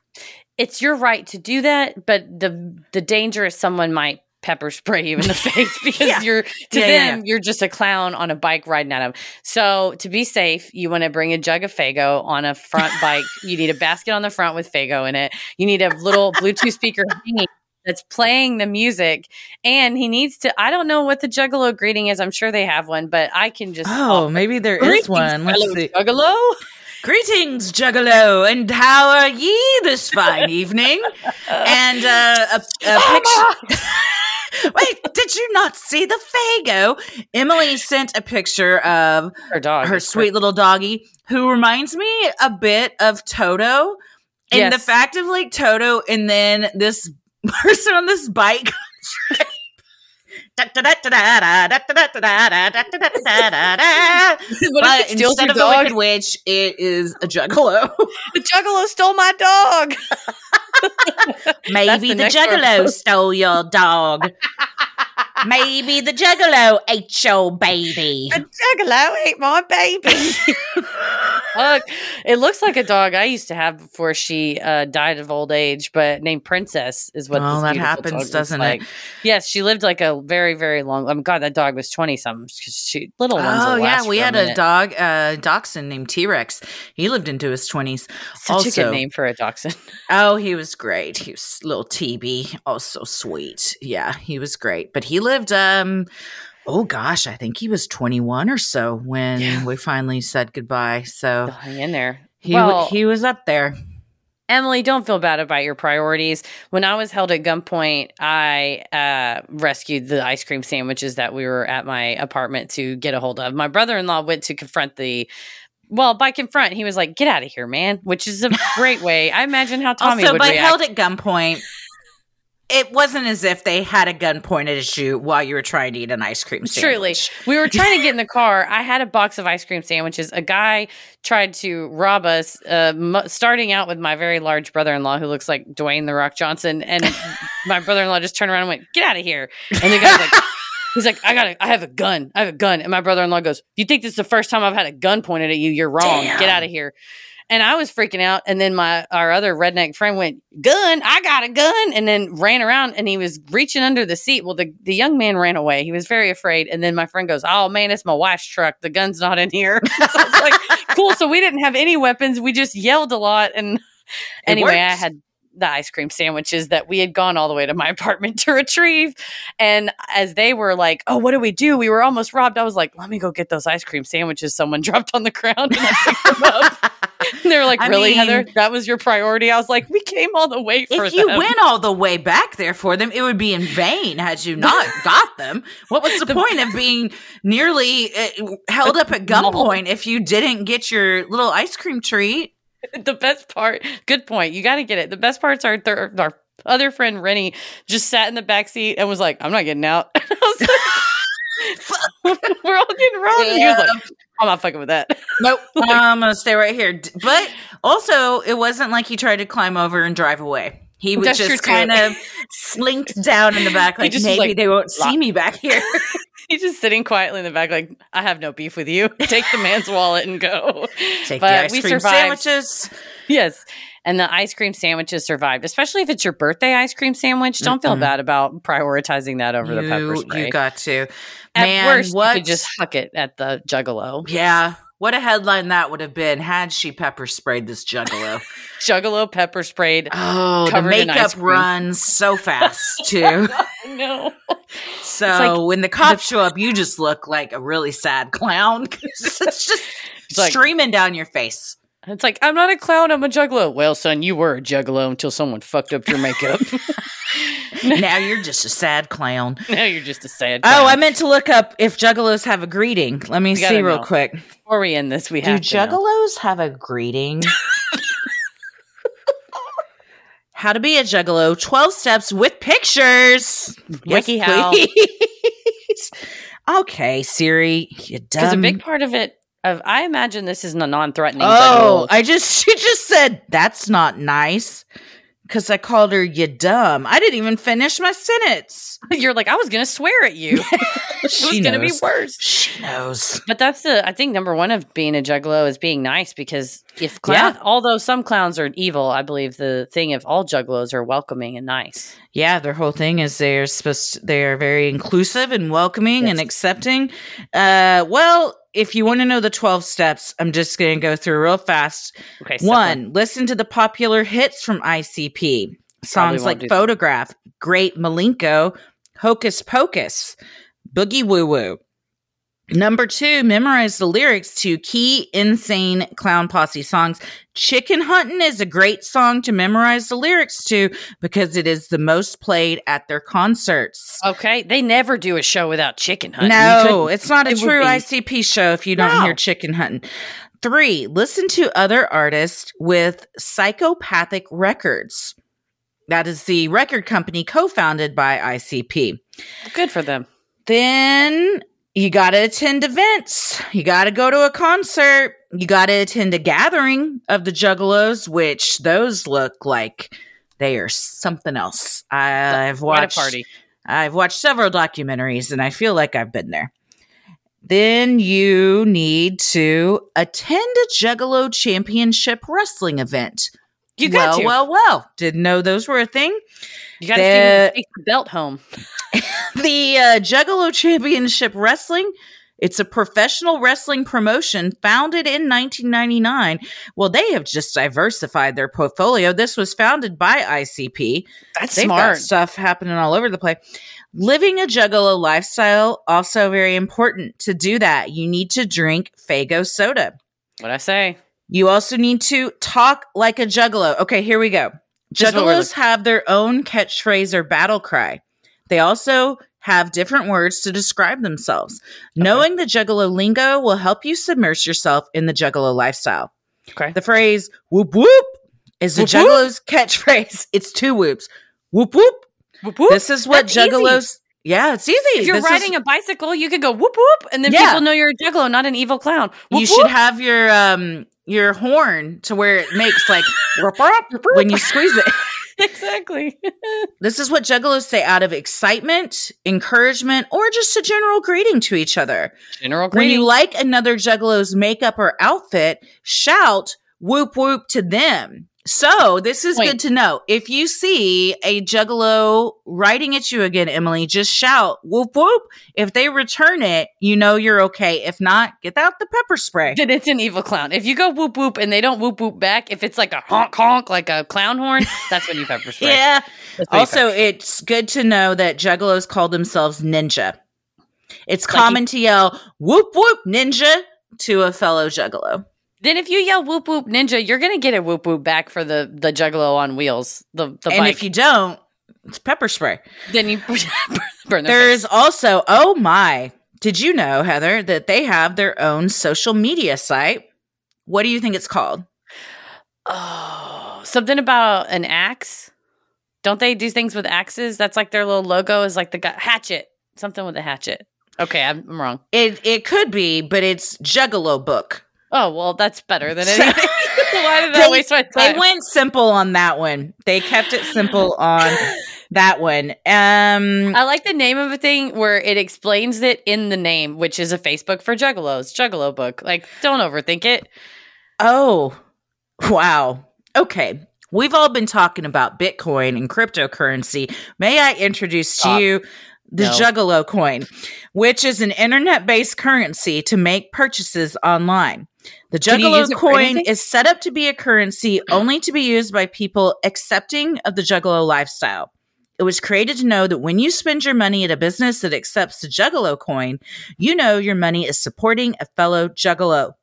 It's your right to do that, but the the danger is someone might pepper spray you in the face because Yeah. you're to Yeah, yeah, them you're just a clown on a bike riding at them. So to be safe, you want to bring a jug of Faygo on a front bike. You need a basket on the front with Faygo in it. You need a little Bluetooth speaker hanging that's playing the music, and he needs to. I don't know what the Juggalo greeting is. I'm sure they have one, but I can just. Oh, maybe there is one. Let's see. Juggalo. Greetings, Juggalo, and how are ye this fine evening? And uh, a, a picture. Wait, did you not see the Faygo? Emily sent a picture of Her dog. her sweet little doggy, who reminds me a bit of Toto. And the fact of like Toto, and then this person on this bike. But instead of the? Wicked Witch, it is a juggalo. The Juggalo stole my dog. Maybe the the, juggalo one. stole your dog. Maybe the juggalo ate your baby. The Juggalo ate my baby. Look, it looks like a dog I used to have before she uh, died of old age, but named Princess is what. Oh, that happens, doesn't it? Yes, she lived like a very, very long. Oh God, that dog was twenty something. She little ones. Oh yeah, we had a dog, uh, dachshund named T Rex. He lived into his twenties. Such a good name for a dachshund. Oh, he was great. He was little TB. Oh, so sweet. Yeah, he was great. But he lived um oh gosh, I think he was 21 or so when Yeah. we finally said goodbye. So hang in there. he well, he was up there. Emily, don't feel bad about your priorities. When I was held at gunpoint, I uh, rescued the ice cream sandwiches that we were at my apartment to get a hold of. My brother in law went to confront the. Well, by confront, he was like, "Get out of here, man!" Which is a great way. I imagine how Tommy also, would by react. held at gunpoint. It wasn't as if they had a gun pointed at you while you were trying to eat an ice cream sandwich. Truly, we were trying to get in the car. I had a box of ice cream sandwiches. A guy tried to rob us, uh, m- starting out with my very large brother in law who looks like Dwayne the Rock Johnson. And my brother in law just turned around and went, Get out of here. And the guy's like, He's like, I got to I have a gun. I have a gun. And my brother in law goes, You think this is the first time I've had a gun pointed at you? You're wrong. Damn. Get out of here. And I was freaking out. And then my our other redneck friend went, Gun, I got a gun. And then ran around and he was reaching under the seat. Well, the, the young man ran away. He was very afraid. And then my friend goes, Oh man, it's my wife's truck. The gun's not in here. so I was like, cool. So we didn't have any weapons. We just yelled a lot. And anyway, I had the ice cream sandwiches that we had gone all the way to my apartment to retrieve. And as they were like, Oh, what do we do? We were almost robbed. I was like, Let me go get those ice cream sandwiches someone dropped on the ground. And I picked them up. And they were like, I Really, mean- Heather? That was your priority? I was like, We came all the way for them. if you them. went all the way back there for them, it would be in vain had you not got them. What was the, point of being nearly uh, held up at gunpoint if you didn't get your little ice cream treat? the best part, good point. You got to get it. The best parts are our other friend Rennie just sat in the back seat and was like, "I'm not getting out." I was like, "We're all getting robbed." And he was like, "I'm not fucking with that." Nope, I'm gonna stay right here. But also, it wasn't like he tried to climb over and drive away. He was just kind of slinked down in the back, like maybe like, they won't see me back here. He's just sitting quietly in the back, like, "I have no beef with you. Take the man's wallet and go." Take But the ice we cream survived. sandwiches. Yes. And the ice cream sandwiches survived, especially if it's your birthday ice cream sandwich. Don't feel Mm-mm. bad about prioritizing that over the pepper You, spray. you got to. At Man, worst, what? you could just huck it at the juggalo. yeah. What a headline that would have been had she pepper sprayed this juggalo. Juggalo pepper sprayed. Oh, the makeup runs so fast too. no. so like when the cops show up, you just look like a really sad clown 'cause it's just It's like- streaming down your face. It's like, I'm not a clown, I'm a juggalo. Well, son, you were a juggalo until someone fucked up your makeup. now you're just a sad clown. now you're just a sad oh, clown. Oh. I meant to look up if juggalos have a greeting. Let me see real know. quick. Before we end this, we Do have know. juggalos have a greeting? How to be a juggalo, 12 steps with pictures. Wiki how. okay, Siri, you done. Because a big part of it, of I imagine this is a non-threatening Oh. I just she just said that's not nice because I called her you dumb. I didn't even finish my sentence. You're like, I was going to swear at you. it was She going to be worse. She knows. But that's the I think number one of being a juggalo is being nice because if clown, Yeah. although some clowns are evil, I believe the thing of all juggalos are welcoming and nice. Yeah, their whole thing is they're supposed to, they are very inclusive and welcoming and accepting. Uh, well, if you want to know the twelve steps, I'm just going to go through real fast. Okay, step One, listen to the popular hits from ICP. Songs like do that. Photograph, Great Milenko, Hocus Pocus, Boogie Woo Woo. Number two, memorize the lyrics to key insane clown posse songs. Chicken Hunting is a great song to memorize the lyrics to because it is the most played at their concerts. Okay, they never do a show without chicken hunting. No, it's not a it true be- ICP show if you don't No. hear chicken hunting. Three, listen to other artists with psychopathic records. That is the record company co founded by ICP. Good for them. Then you got to attend events. You got to go to a concert. You got to attend a gathering of the Juggalos, which those look like they are something else. I've watched party. I've watched several documentaries and I feel like I've been there. Then you need to attend a Juggalo Championship wrestling event. You got well, to. well, well. Didn't know those were a thing. you got to who the belt home. the uh, Juggalo Championship Wrestling. It's a professional wrestling promotion founded in 1999. Well, they have just diversified their portfolio. This was founded by ICP. That's They've smart. stuff happening all over the place. Living a juggalo lifestyle also very important. To do that, you need to drink Faygo soda. What I say? You also need to talk like a juggalo. Okay, here we go. This is what we're Juggalos have their own catchphrase or battle cry. They also have different words to describe themselves. Knowing the juggalo lingo will help you submerge yourself in the juggalo lifestyle. Okay. The phrase whoop whoop is the Whoop, whoop? juggalo's catchphrase. It's two whoops. Whoop whoop. Whoop, whoop. This is what That's easy. juggalos. Yeah, it's easy. If you're This is- riding a bicycle, you could go whoop whoop, and then Yeah. people know you're a juggalo, not an evil clown. Whoop, you should have your um your horn to where it makes like whoop, whoop when you squeeze it. exactly. This is what juggalos say out of excitement, encouragement, or just a general greeting to each other. General greeting. When you like another juggalo's makeup or outfit, shout whoop whoop to them. So this is good to know. If you see a juggalo riding at you again, Emily, just shout whoop whoop. If they return it, you know you're okay. If not, get out the pepper spray. then it's an evil clown. If you go whoop whoop and they don't whoop whoop back, if it's like a honk honk, like a clown horn, that's when you pepper spray. Yeah. You Also, it's good to know that juggalos call themselves ninja. It's Like common to yell whoop whoop ninja to a fellow juggalo. Then if you yell whoop whoop ninja, you're gonna get a whoop whoop back for the the juggalo on wheels. The the and bike. if you don't, it's pepper spray. then you burn their There's face. also, oh my, did you know, Heather, that they have their own social media site? What do you think it's called? oh something about an axe. Don't they do things with axes? That's like their little logo is like the guy hatchet. Something with a hatchet. Okay, I'm, I'm wrong. It it could be, but it's Juggalo Book. Oh well, that's better than anything. Why did I waste my time They went simple on that one. They kept it simple on that one. Um I like the name of a thing where it explains it in the name, which is a Facebook for juggalos, juggalo book. Like, don't overthink it. Oh, wow. Okay. We've all been talking about Bitcoin and cryptocurrency. May I introduce to you the No. Juggalo coin, which is an internet based currency to make purchases online. The Juggalo use it for coin is set up to be a currency only to be used by people accepting of the Juggalo lifestyle. It was created to know that when you spend your money at a business that accepts the Juggalo coin, you know your money is supporting a fellow Juggalo.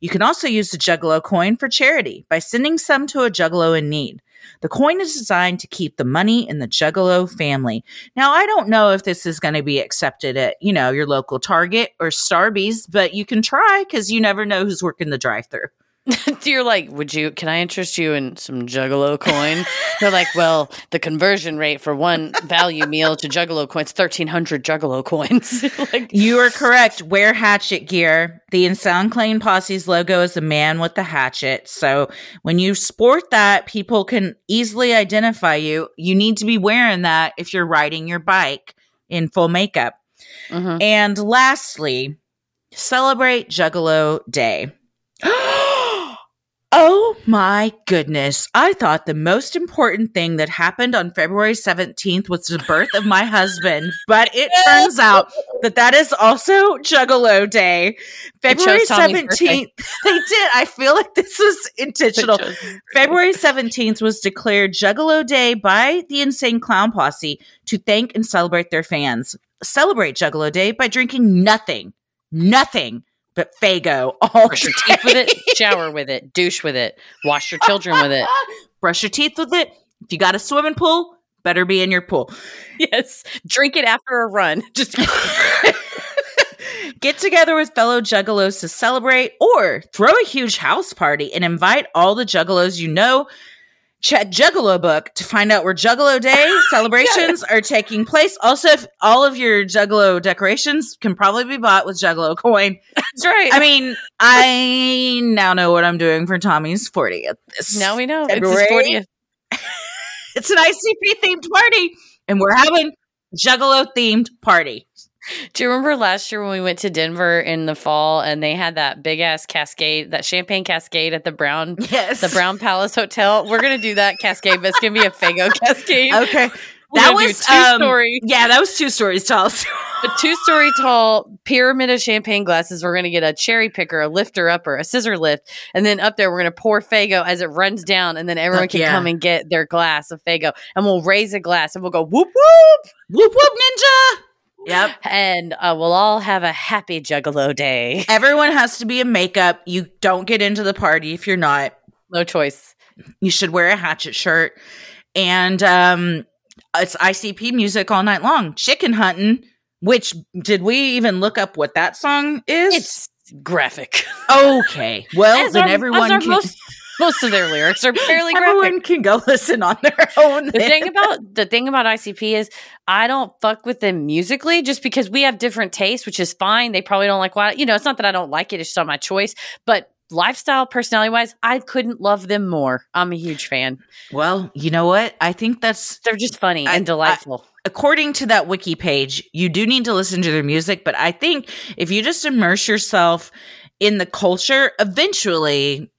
You can also use the Juggalo coin for charity by sending some to a Juggalo in need. The coin is designed to keep the money in the Juggalo family. Now, I don't know if this is going to be accepted at, you know, your local Target or Starbucks, but you can try because you never know who's working the drive-through. You're like, would you, can I interest you in some juggalo coin? They're like, well, the conversion rate for one value meal to juggalo coins, 1,300 juggalo coins. like, You are correct. Wear hatchet gear. The Insane Clown Posse's logo is a man with the hatchet. So when you sport that, people can easily identify you. You need to be wearing that if you're riding your bike in full makeup. mhm. And lastly, celebrate Juggalo Day. oh my goodness. I thought the most important thing that happened on February 17th was the birth of my husband, but it turns out that that is also Juggalo Day. February chose Tommy's birthday. 17th. They did. I feel like this was intentional. February 17th was declared Juggalo Day by the Insane Clown Posse to thank and celebrate their fans. Celebrate Juggalo Day by drinking nothing, nothing but Faygo all Brush your day. teeth with it, shower with it, douche with it, wash your children with it. Brush your teeth with it. If you got a swimming pool, better be in your pool. Yes. Drink it after a run. Just Get together with fellow juggalos to celebrate or throw a huge house party and invite all the juggalos you know. Check Juggalo Book to find out where Juggalo Day celebrations are taking place. Also, if all of your Juggalo decorations can probably be bought with Juggalo coin. That's right. I mean, I now know what I'm doing for Tommy's 40th. This now we know. February. It's his 40th. it's an ICP themed party, and we're having Juggalo themed party. Do you remember last year when we went to Denver in the fall and they had that big ass cascade, that champagne cascade at the Brown Yes, the Brown Palace Hotel? We're gonna do that cascade, but it's gonna be a Faygo cascade. Okay, that was two um, story, Yeah, that was two stories tall. a two story tall pyramid of champagne glasses. We're gonna get a cherry picker, a lifter upper, a scissor lift, and then up there we're gonna pour Faygo as it runs down, and then everyone can yeah. come and get their glass of Faygo, and we'll raise a glass and we'll go whoop whoop, whoop whoop ninja. Yep. and uh, we'll all have a happy Juggalo day. Everyone has to be in makeup. You don't get into the party if you're not. No choice. You should wear a hatchet shirt. And um it's ICP music all night long. Chicken hunting, which did we even look up what that song is? It's graphic. okay. Well, As then our- everyone can most Most of their lyrics are fairly graphic. Everyone can go listen on their own. the thing about the thing about ICP is I don't fuck with them musically just because we have different tastes, which is fine. They probably don't like why you know, it's not that I don't like it, it's just not my choice. But lifestyle, personality wise, I couldn't love them more. I'm a huge fan. well, you know what? I think that's They're just funny I- and delightful. according to that wiki page, you do need to listen to their music, but I think if you just immerse yourself in the culture, eventually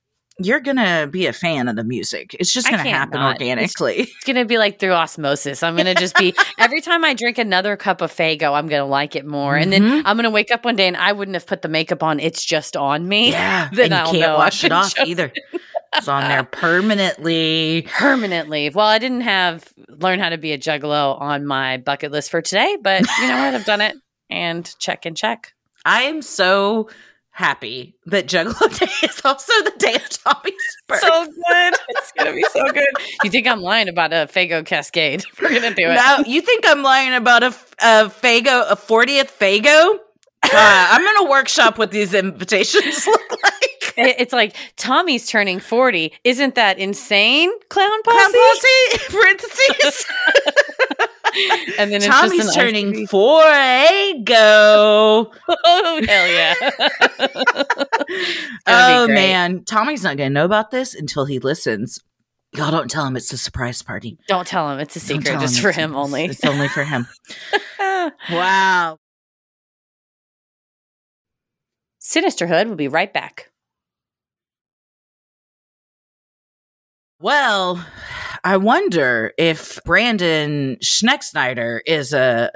you're gonna be a fan of the music. It's just gonna happen not. organically. it's gonna be like through osmosis. I'm gonna just be every time I drink another cup of Faygo, I'm gonna like it more. And then Mhm. I'm gonna wake up one day and I wouldn't have put the makeup on. It's just on me. yeah, Then I'll can't wash it off either. It's on there permanently. permanently. Well, I didn't have learn how to be a juggalo on my bucket list for today, but you know what? I've done it and check and check. I am so happy that Juggalo Day is also the day of Tommy's birthday. So good. It's gonna be so good. You think I'm lying about a Faygo Cascade? We're gonna do it. Now you think I'm lying about a, a Faygo, a 40th Faygo? Uh, I'm gonna workshop what these invitations look like. It's like Tommy's turning 40. Isn't that insane? Clown posse. Clown Posse, parentheses. And then it's Tommy's just turning four go. Oh hell yeah! Oh man, Tommy's not gonna know about this until he listens. Y'all don't tell him it's a surprise party. Don't tell him it's a secret, just him for him only. It's only for him. wow. Sinisterhood will be right back. Well, I wonder if Brandon Schexnayder is a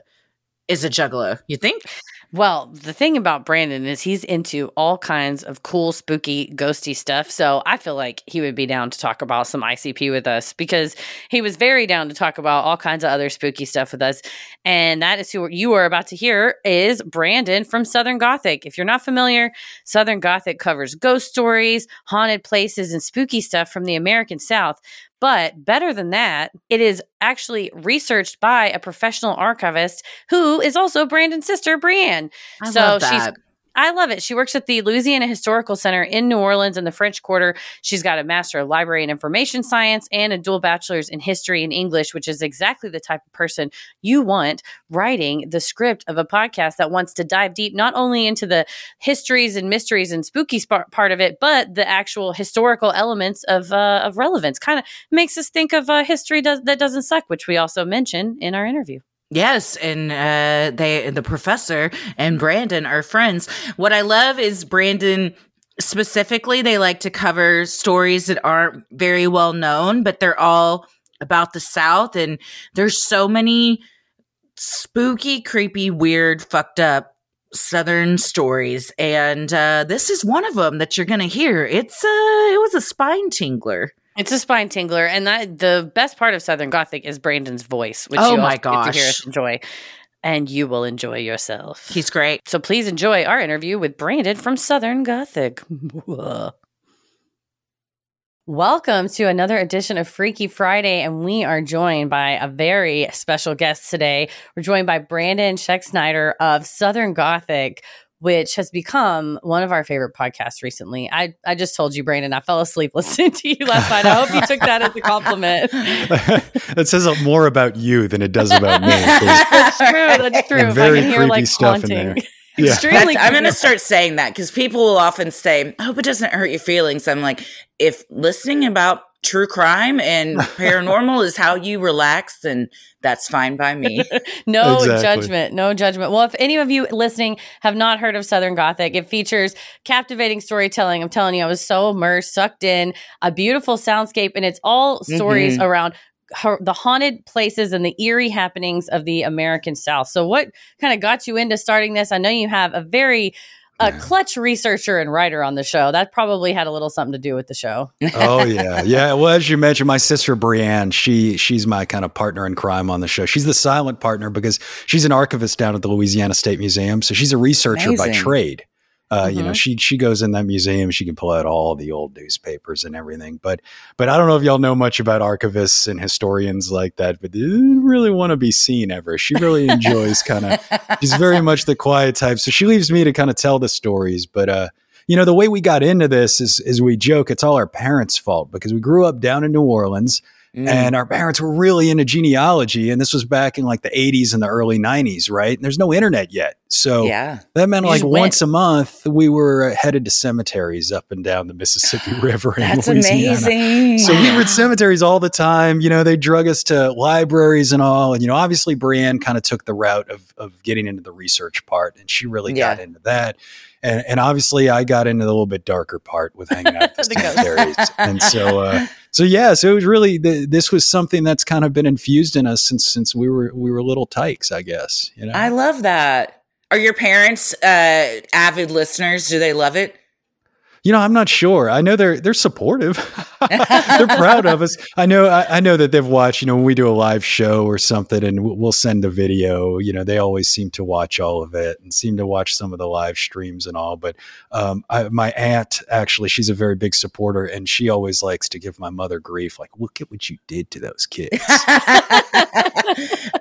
is a juggler. You think? Well, the thing about Brandon is he's into all kinds of cool, spooky, ghosty stuff. So I feel like he would be down to talk about some ICP with us because he was very down to talk about all kinds of other spooky stuff with us. And that is who you are about to hear is Brandon from Southern Gothic. If you're not familiar, Southern Gothic covers ghost stories, haunted places, and spooky stuff from the American South. But better than that, it is actually researched by a professional archivist who is also Brandon's sister, Bryanne. I So she's-. I love it. She works at the Louisiana Historical Center in New Orleans in the French Quarter. She's got a Master of Library and Information Science and a dual bachelor's in History and English, which is exactly the type of person you want writing the script of a podcast that wants to dive deep not only into the histories and mysteries and spooky sp- part of it, but the actual historical elements of uh, of relevance. Kind of makes us think of uh, history does, that doesn't suck, which we also mention in our interview. Yes, and uh, they the professor and Brandon are friends. What I love is Brandon specifically. They like to cover stories that aren't very well known, but they're all about the South, and there's so many spooky, creepy, weird, fucked up Southern stories, and uh, this is one of them that you're gonna hear. It's uh, it was a spine tingler. It's a spine tingler, and that the best part of Southern Gothic is Brandon's voice, which Oh you my get to hear gosh. us enjoy, and you will enjoy yourself. He's great. so please enjoy our interview with Brandon from Southern Gothic. Welcome to another edition of Freaky Friday, and we are joined by a very special guest today. We're joined by Brandon Schexnayder of Southern Gothic, which has become one of our favorite podcasts recently. I, I just told you, Brandon, I fell asleep listening to you last night. I hope you took that as a compliment. that says more about you than it does about me. That's true. That's true. Very I can hear creepy like stuff in there. Yeah. Extremely. That's- I'm going to start saying that because people will often say, I hope it doesn't hurt your feelings. I'm like, if listening about true crime and paranormal is how you relax, and that's fine by me. No Exactly. judgment. No judgment. Well, if any of you listening have not heard of Southern Gothic, it features captivating storytelling. I'm telling you, I was so immersed, sucked in, a beautiful soundscape, and it's all stories Mhm. around her, the haunted places and the eerie happenings of the American South. So, what kind of got you into starting this? I know you have a very a clutch researcher and writer on the show. That probably had a little something to do with the show. oh yeah, yeah. Well, as you mentioned, my sister Bryanne, she she's my kind of partner in crime on the show. She's the silent partner because she's an archivist down at the Louisiana State Museum, so she's a researcher by trade. Uh, You know, Mhm. she she goes in that museum, she can pull out all the old newspapers and everything. But but I don't know if y'all know much about archivists and historians like that, but they didn't really want to be seen ever. She really enjoys kind of she's very much the quiet type. So she leaves me to kind of tell the stories. But uh, you know, the way we got into this is, is we joke it's all our parents' fault because we grew up down in New Orleans Mm. and our parents were really into genealogy. And this was back in like the 80s and the early 90s, right? And there's no internet yet. So yeah. that meant You like just went. once a month, we were headed to cemeteries up and down the Mississippi River in That's Louisiana. amazing. So we were at cemeteries all the time. You know, they drug us to libraries and all. And, you know, obviously Bryanne kind of took the route of, of getting into the research part and she really got into that. And, and obviously I got into the little bit darker part with hanging out at the The cemeteries. and so, uh, so yeah, so it was really, th- this was something that's kind of been infused in us since, since we were, we were little tykes, I guess, you know? I love that. Are your parents uh, avid listeners? Do they love it? You know, I'm not sure. I know they're they're supportive. they're proud of us. I know. I, I know that they've watched. You know, when we do a live show or something, and we'll send a video. You know, they always seem to watch all of it and seem to watch some of the live streams and all. But um, I, my aunt actually, she's a very big supporter, and she always likes to give my mother grief. Like, look at what you did to those kids.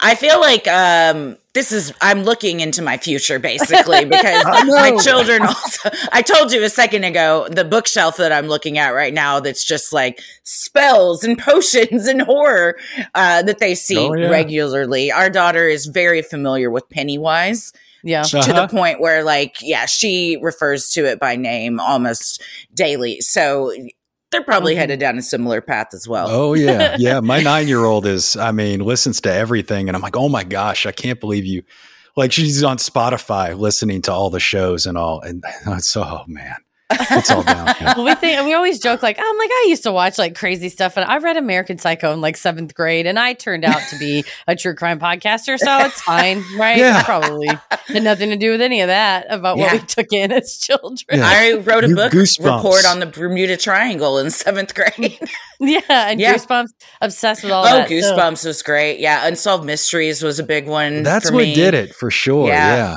I feel like um, this is I'm looking into my future basically because my children also I told you a second ago the bookshelf that I'm looking at right now that's just like spells and potions and horror uh, that they see Oh, yeah. regularly. Our daughter is very familiar with Pennywise Yeah. to Uh-huh. the point where like yeah, she refers to it by name almost daily. So they're probably Mhm. headed down a similar path as well. Oh yeah, yeah. My nine year old is, I mean, listens to everything, and I'm like, oh my gosh, I can't believe you. Like she's on Spotify listening to all the shows and all, and it's oh man, it's all downhill. well, we think we always joke like I'm like I used to watch like crazy stuff, and I read American Psycho in like seventh grade, and I turned out to be a true crime podcaster, so it's fine, right? Yeah. Probably had nothing to do with any of that about what we took in as children. Yeah. I wrote a You book goosebumps. report on the Bermuda Triangle in seventh grade. Yeah, and Yeah. Goosebumps, obsessed with all oh, that. so- Goosebumps was great. Yeah, Unsolved Mysteries was a big one. That's for what me. did it for sure. Yeah. Yeah.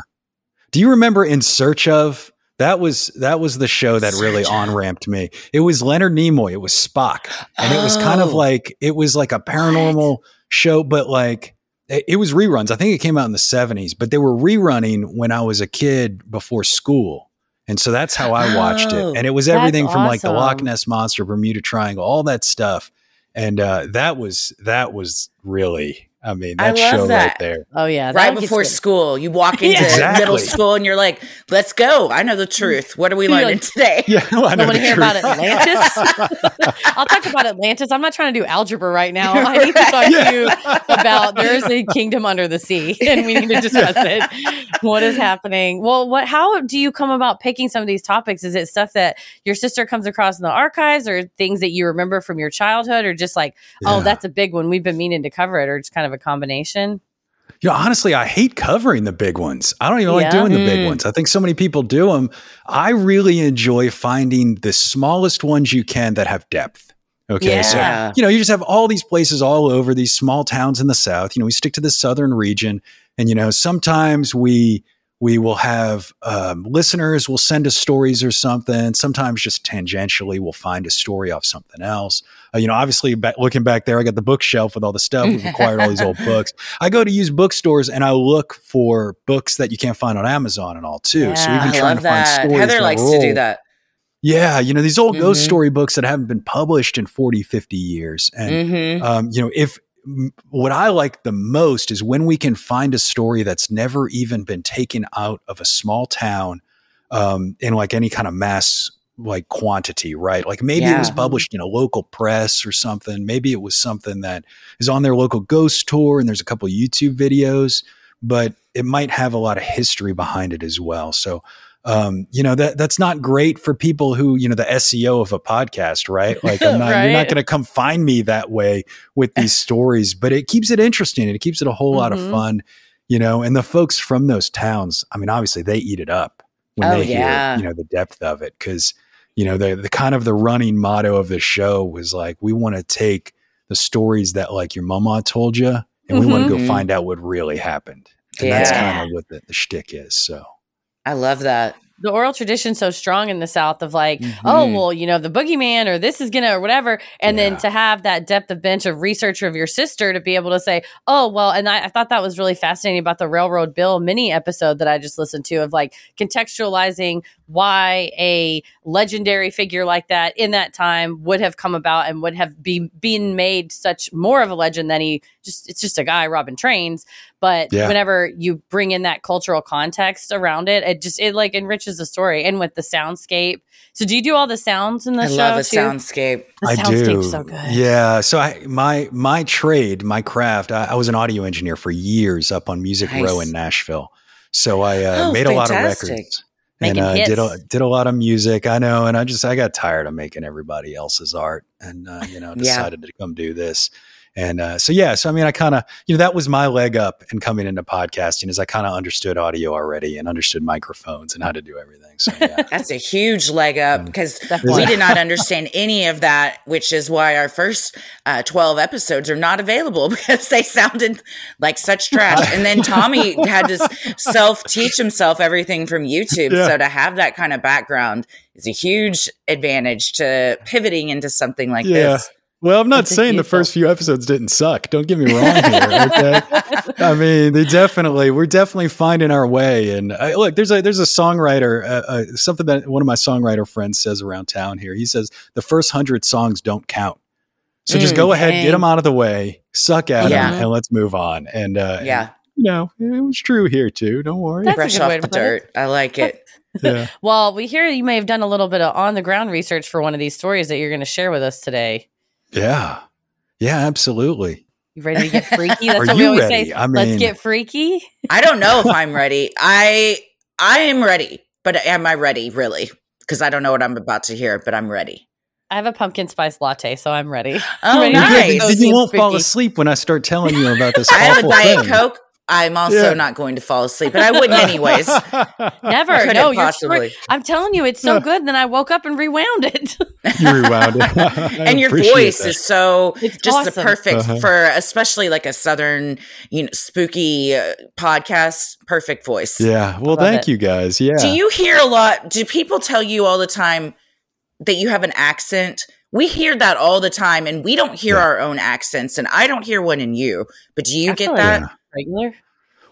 Do you remember In Search of? That was that was the show that really on ramped me. It was Leonard Nimoy. It was Spock, and it was kind of Oh. like it was like a paranormal show, but like it, it was reruns. I think it came out in the seventies, but they were rerunning when I was a kid before school, and so that's how I watched Oh, it. And it was everything from like the Loch. Ness monster, Bermuda Triangle, all that stuff, and uh, that was that was really. I mean, I that love show right there. Oh yeah, Right before good. school, you walk into Yeah. middle school and you're like, "Let's go! I know the mm. truth. What are we learning like- today?" Yeah, well, I I know want to the hear about truth. Atlantis. I'll talk about Atlantis. I'm not trying to do algebra right now. I need to talk Yeah. to you about there is a kingdom under the sea, and we need to discuss it. What is happening? Well, what? How do you come about picking some of these topics? Is it stuff that your sister comes across in the archives, or things that you remember from your childhood, or just like, oh, that's a big one. We've been meaning to cover it, or just kind of a combination. You know, honestly, I hate covering the big ones. I don't even like doing the big Mm. ones. I think so many people do them. I really enjoy finding the smallest ones you can that have depth. Okay. So, you know, you just have all these places all over these small towns in the South. You know, we stick to the Southern region. And, you know, sometimes we, we will have um, listeners will send us stories or something. Sometimes just tangentially, we'll find a story off something else. Uh, you know, obviously, back, looking back there, I got the bookshelf with all the stuff. We've acquired all these old books. I go to use bookstores and I look for books that you can't find on Amazon and all too. so we've been I trying to find that. stories. Heather likes to do that. Yeah, you know, these old ghost Mhm. story books that haven't been published in 40, 50 years. And hmm um, you know, if what I like the most is when we can find a story that's never even been taken out of a small town um, in like any kind of mass like quantity, right? Like maybe it was published in a local press or something. Maybe it was something that is on their local ghost tour and there's a couple YouTube videos, but it might have a lot of history behind it as well. So um, you know that that's not great for people who you know the SEO of a podcast, right? Like I'm not, you're not going to come find me that way with these stories, but it keeps it interesting and it keeps it a whole lot of Mhm. fun, you know. And the folks from those towns, I mean, obviously they eat it up when Oh, they yeah. hear you know the depth of it because you know the the kind of the running motto of the show was like we want to take the stories that like your mama told you and we want to go find out what really happened. And that's kind of what the, the shtick is. So I love that. the oral tradition's so strong in the South of like, oh, Mhm. well, you know, the boogeyman or this is gonna or whatever. And then to have that depth of bench of research of your sister to be able to say, oh, well, and I, I thought that was really fascinating about the Railroad Bill mini episode that I just listened to of like contextualizing why a legendary figure like that in that time would have come about and would have be, been made such more of a legend than he just it's just a guy robbing trains but Yeah. whenever you bring in that cultural context around it it just it like enriches the story and with the soundscape so do you do all the sounds in the show? I show love a too? soundscape. the I soundscape's do. so good Yeah. So I my my trade, my craft. I, I was an audio engineer for years up on Music Nice. Row in Nashville. So I uh, Oh, made a lot of records. Making and uh, did a did a lot of music. I know, and I just I got tired of making everybody else's art, and uh, you know Yeah. decided to come do this. And uh, so yeah, so I mean, I kind of you know that was my leg up in coming into podcasting, is I kind of understood audio already and understood microphones and how to do everything. So yeah, That's a huge leg up Mm. because Definitely. we did not understand any of that, which is why our first uh, 12 episodes are not available because they sounded like such trash. And then Tommy had to self teach himself everything from YouTube. Yeah. So to have that kind of background is a huge advantage to pivoting into something like Yeah. this. Well, I'm not It's saying the first few episodes didn't suck. Don't get me wrong here. Okay. I mean, they definitely we're definitely finding our way. And uh, look, there's a there's a songwriter, uh, uh, something that one of my songwriter friends says around town here. He says the first hundred songs don't count. So just Mm, go ahead, dang. get them out of the way, suck at Yeah. them, and let's move on. And uh, Yeah. and, you know, it was true here too. Don't worry. That's a Brush good off way to the put it. dirt. I like it. yeah. well we hear you may have done a little bit of on the ground research for one of these stories that you're going to share with us today yeah, yeah, absolutely. you ready to get freaky that's Are what we you always ready? say I let's get freaky I don't know if I'm ready. I I am ready, but am I ready really? Because I don't know what I'm about to hear, but I'm ready. I have a pumpkin spice latte, so I'm ready. Oh, Ready You're get good, nice. those you won't fall asleep when I start telling you about this. I have a awful diet thing. coke. I'm also Yeah. not going to fall asleep, but I wouldn't anyways. Never. Couldn't no, you're possibly. I'm telling you, it's so good. Then I woke up and rewound it. you rewound it. And your voice that. is so It's just the perfect Uh-huh. for especially like a southern, you know, spooky uh, podcast. Perfect voice. Yeah. Well, thank it. you guys. Yeah. Do you hear a lot? Do people tell you all the time that you have an accent? We hear that all the time, and we don't hear Yeah. our own accents, and I don't hear one in you. But do you I get that? Yeah. Regular.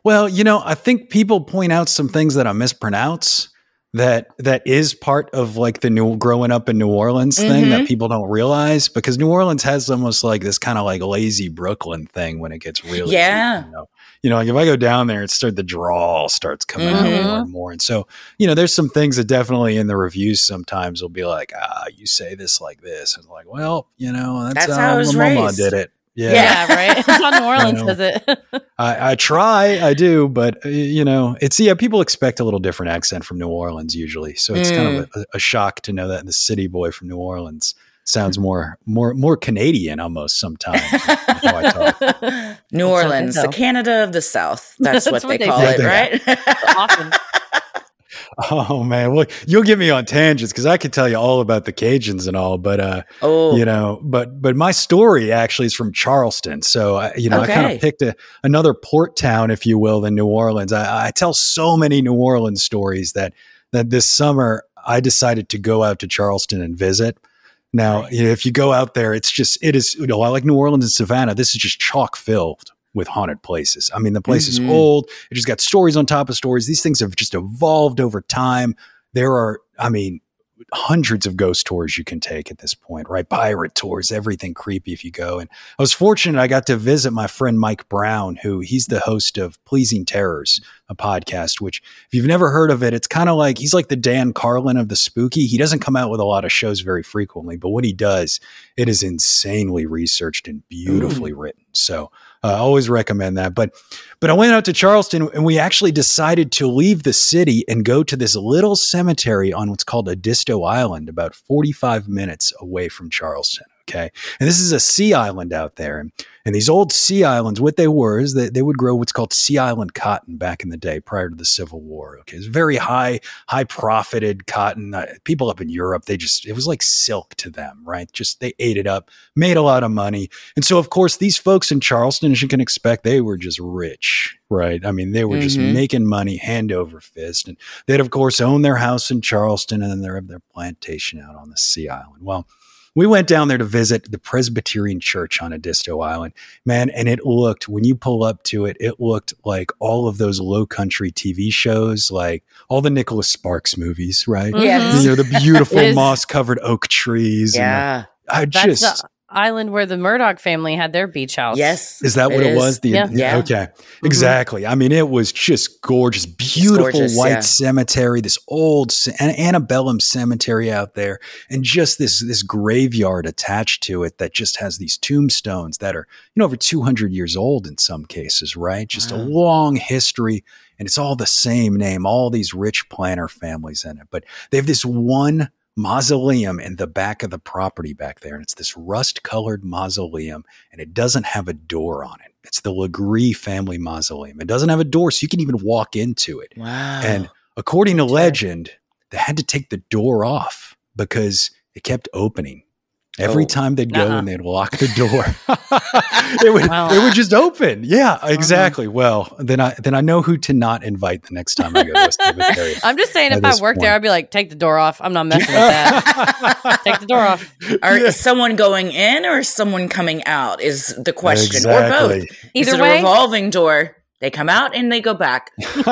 Well, you know, I think people point out some things that I mispronounce that that is part of like the new growing up in New Orleans thing Mm-hmm. that people don't realize because New Orleans has almost like this kind of like lazy Brooklyn thing when it gets really Yeah. You know, you know like if I go down there, it start the drawl starts coming out Mhm. more and more, and so you know, there's some things that definitely in the reviews sometimes will be like, ah, you say this like this, and like, well, you know, that's, That's how, how I was my mama did it. Yeah. Yeah, right. That's how New Orleans know. does it. I, I try, I do, but uh, you know, it's yeah. People expect a little different accent from New Orleans usually, so it's kind of a, a shock to know that the city boy from New Orleans sounds more more more Canadian almost sometimes. how I talk. New Orleans, the. Canada of the South. That's, That's what, what they, they call say. it, right? Awesome. Oh man, well you'll get me on tangents because I could tell you all about the Cajuns and all, but uh, oh, you know, but but my story actually is from Charleston, so I, you know I kind of picked a, another port town, if you will, than New Orleans. I, I tell so many New Orleans stories that that this summer I decided to go out to Charleston and visit. Now, you know, if you go out there, it's just it is. You know, I like New Orleans and Savannah. This is just chock filled with haunted places. I mean, the place Mhm. is old. It just got stories on top of stories. These things have just evolved over time. There are, I mean, hundreds of ghost tours you can take at this point, right? Pirate tours, everything creepy if you go. And I was fortunate I got to visit my friend Mike Brown, who he's the host of Pleasing Terrors, a podcast, which if you've never heard of it, it's kind of like he's like the Dan Carlin of the spooky. He doesn't come out with a lot of shows very frequently, but what he does, it is insanely researched and beautifully written. So Uh, I always recommend that. But but I went out to Charleston and we actually decided to leave the city and go to this little cemetery on what's called Edisto Island, about 45 minutes away from Charleston. Okay. And this is a sea island out there. And, and these old sea islands, what they were is that they would grow what's called sea island cotton back in the day prior to the Civil War. Okay. It's very high, high profited cotton. Uh, people up in Europe, they just, it was like silk to them, right? Just they ate it up, made a lot of money. And so, of course, these folks in Charleston, as you can expect, they were just rich, right? I mean, they were just Mhm. making money hand over fist. And they'd, of course, own their house in Charleston and then they have their plantation out on the sea island. Well, we went down there to visit the Presbyterian Church on Edisto Island, man, and it looked when you pull up to it, it looked like all of those low country TV shows, like all the Nicholas Sparks movies, right? Yes. You know, the beautiful moss covered oak trees. Yeah. I That's just the island where the Murdaugh family had their beach house. Yes. is that what it was? The, Yeah. Yeah. Okay. Exactly. I mean, it was just gorgeous, beautiful gorgeous, white yeah. cemetery, this old ce- an- antebellum cemetery out there, and just this this graveyard attached to it that just has these tombstones that are you know over two hundred years old in some cases, right? Just a long history, and it's all the same name, all these rich planter families in it, but they have this one mausoleum in the back of the property back there and it's this rust colored mausoleum and it doesn't have a door on it. It's the Legare family mausoleum. It doesn't have a door so you can even walk into it. Wow. and according to legend they had to take the door off because it kept opening every Oh. time they'd go Uh-uh. and they'd lock the door it would Wow. it would just open yeah Uh-huh. exactly well then i then i know who to not invite the next time i go to a cemetery I'm just saying, if I this worked there. I'd be like, take the door off. I'm not messing with that. Take the door off. Are Yeah. is someone going in or someone coming out? Is the question, or Exactly. both? is Either it way, a revolving door? They come out and they go back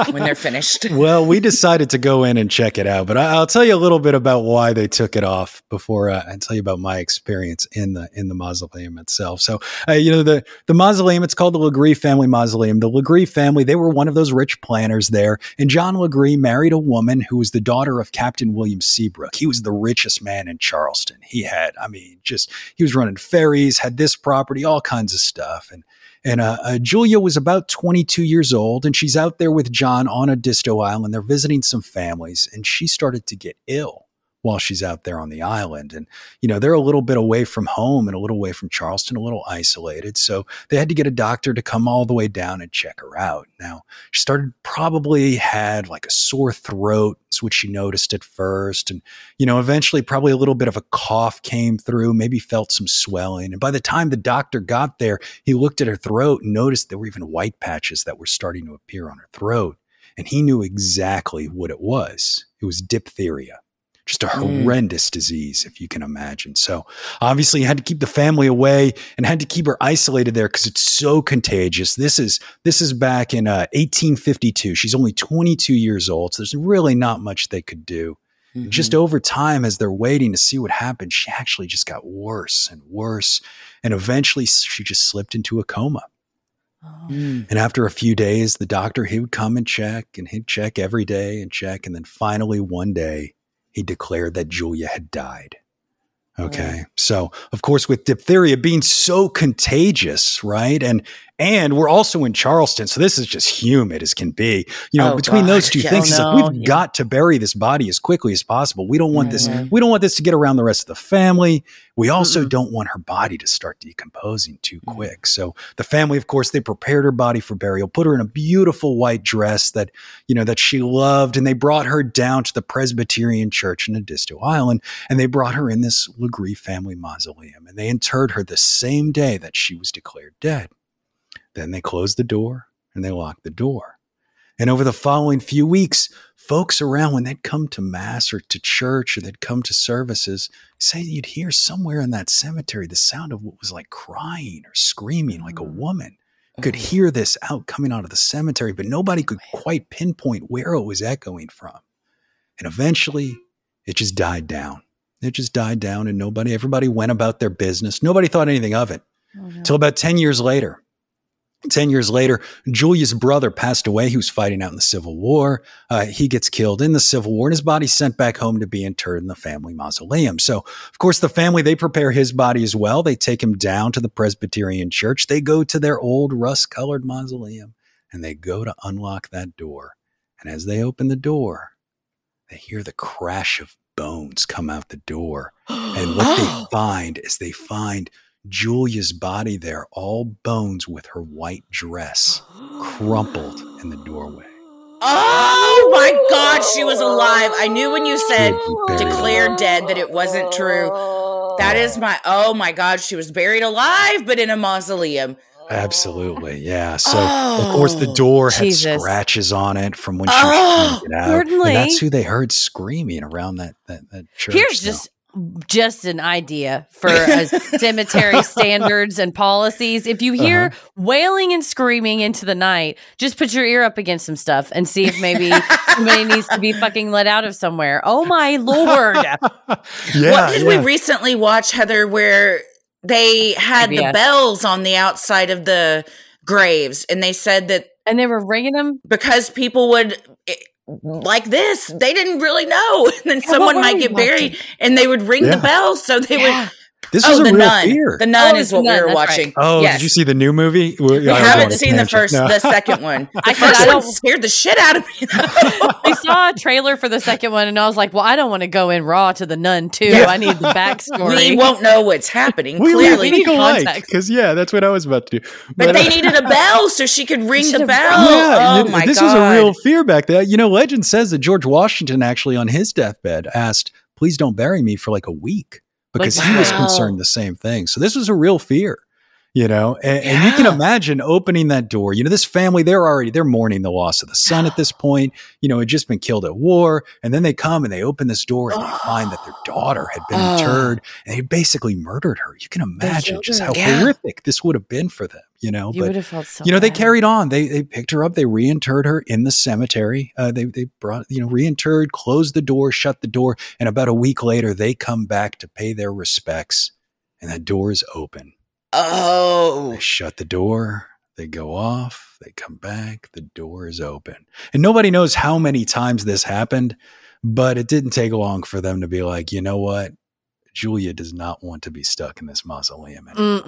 when they're finished. well, we decided to go in and check it out, but I, I'll tell you a little bit about why they took it off before uh, I tell you about my experience in the in the mausoleum itself. So, uh, you know, the the mausoleum it's called the Legare family mausoleum. The Legare family they were one of those rich planters there, and John Legare married a woman who was the daughter of Captain William Seabrook. He was the richest man in Charleston. He had, I mean, just he was running ferries, had this property, all kinds of stuff, and. And uh, uh, Julia was about 22 years old, and she's out there with John on Edisto Island. They're visiting some families, and she started to get ill while she's out there on the island. And, you know, they're a little bit away from home and a little away from Charleston, a little isolated. So they had to get a doctor to come all the way down and check her out. Now, she started probably had like a sore throat, which she noticed at first. And, you know, eventually probably a little bit of a cough came through, maybe felt some swelling. And by the time the doctor got there, he looked at her throat and noticed there were even white patches that were starting to appear on her throat. And he knew exactly what it was. It was diphtheria. Just a Mm. horrendous disease, if you can imagine. So, obviously, you had to keep the family away and had to keep her isolated there because it's so contagious. This is this is back in uh, 1852. She's only 22 years old, so there's really not much they could do. Mm-hmm. Just over time, as they're waiting to see what happened, she actually just got worse and worse. And eventually, she just slipped into a coma. Mm. And after a few days, the doctor, he would come and check and he'd check every day and check. And then finally, one day, he declared that Julia had died. Okay. So, of course, with diphtheria being so contagious, right? And and we're also in Charleston, so this is just humid as can be. You know, Oh, between those two Yeah. things, Oh, it's like we've Yeah. got to bury this body as quickly as possible. We don't want this. Mhm. We don't want this to get around the rest of the family. We also Mm-mm. don't want her body to start decomposing too Mm. quick. So the family, of course, they prepared her body for burial, put her in a beautiful white dress that you know that she loved, and they brought her down to the Presbyterian Church in Edisto Island, and they brought her in this Legare family mausoleum, and they interred her the same day that she was declared dead. Then they closed the door and they locked the door. And over the following few weeks, folks around, when they'd come to mass or to church or they'd come to services, say you'd hear somewhere in that cemetery the sound of what was like crying or screaming like a mm. woman. Could oh. hear this out coming out of the cemetery, but nobody could quite pinpoint where it was echoing from. And eventually, it just died down. It just died down, and nobody, everybody went about their business. Nobody thought anything of it oh, until about 10 years later. 10 years later, Julia's brother passed away. He was fighting out in the Civil War. Uh, he gets killed in the Civil War, and his body's sent back home to be interred in the family mausoleum. So, of course, the family, they prepare his body as well. They take him down to the Presbyterian church. They go to their old rust colored mausoleum and they go to unlock that door. And as they open the door, they hear the crash of bones come out the door. And what they find is they find Julia's body there, all bones with her white dress crumpled in the doorway. Oh my God, she was alive. I knew when you said She had been buried declared dead that it wasn't true. That is my, oh my God, she was buried alive, but in a mausoleum. Absolutely, yeah. So of course the Oh, door had Jesus. scratches on it from when she Oh, was trying to get out. Gordon And that's who they heard screaming around that that, that church. Here's So- just just an idea for a cemetery standards and policies. If you hear Uh-huh. wailing and screaming into the night, just put your ear up against some stuff and see if maybe somebody needs to be fucking let out of somewhere. Oh my lord! yeah, what did we recently watch, Heather, where they had the bells on the outside of the graves and they said that And they were ringing them. because people would eh, like this, they didn't really know. And then what someone might we get buried and they would ring Yeah. the bell. So they Yeah. would. This oh, was a the real nun. fear. The nun Oh, is what nun, we were that's right. watching. oh, yes. did you see the new movie? We We haven't seen the first, the second one. The I said, first I one don't- scared the shit out of me. I saw a trailer for the second one, and I was like, "Well, I don't want to go in raw to the nun too. Yeah. I need the backstory." we won't know what's happening. we clearly, need think alike because yeah, that's what I was about to do. but they uh, needed a bell so she could ring the bell. yeah, oh you- my this god! was a real fear back then. You know, legend says that George Washington actually on his deathbed asked, "Please don't bury me for like a week," because he was concerned the same thing. So this was a real fear. You know, and, and you can imagine opening that door. You know, this family, they're already, they're mourning the loss of the son at this point. You know, had just been killed at war. And then they come and they open this door and they find that their daughter had been Oh. interred and they basically murdered her. You can imagine just how. Yeah. horrific this would have been for them, you know, you but so. you know, they carried on. They they picked her up. They reinterred her in the cemetery. Uh, they they brought you know reinterred, closed the door, shut the door, and about a week later, they come back to pay their respects, and that door is open. Oh, They shut the door. They go off. They come back. The door is open, and nobody knows how many times this happened, but it didn't take long for them to be like, you know what, Julia does not want to be stuck in this mausoleum anymore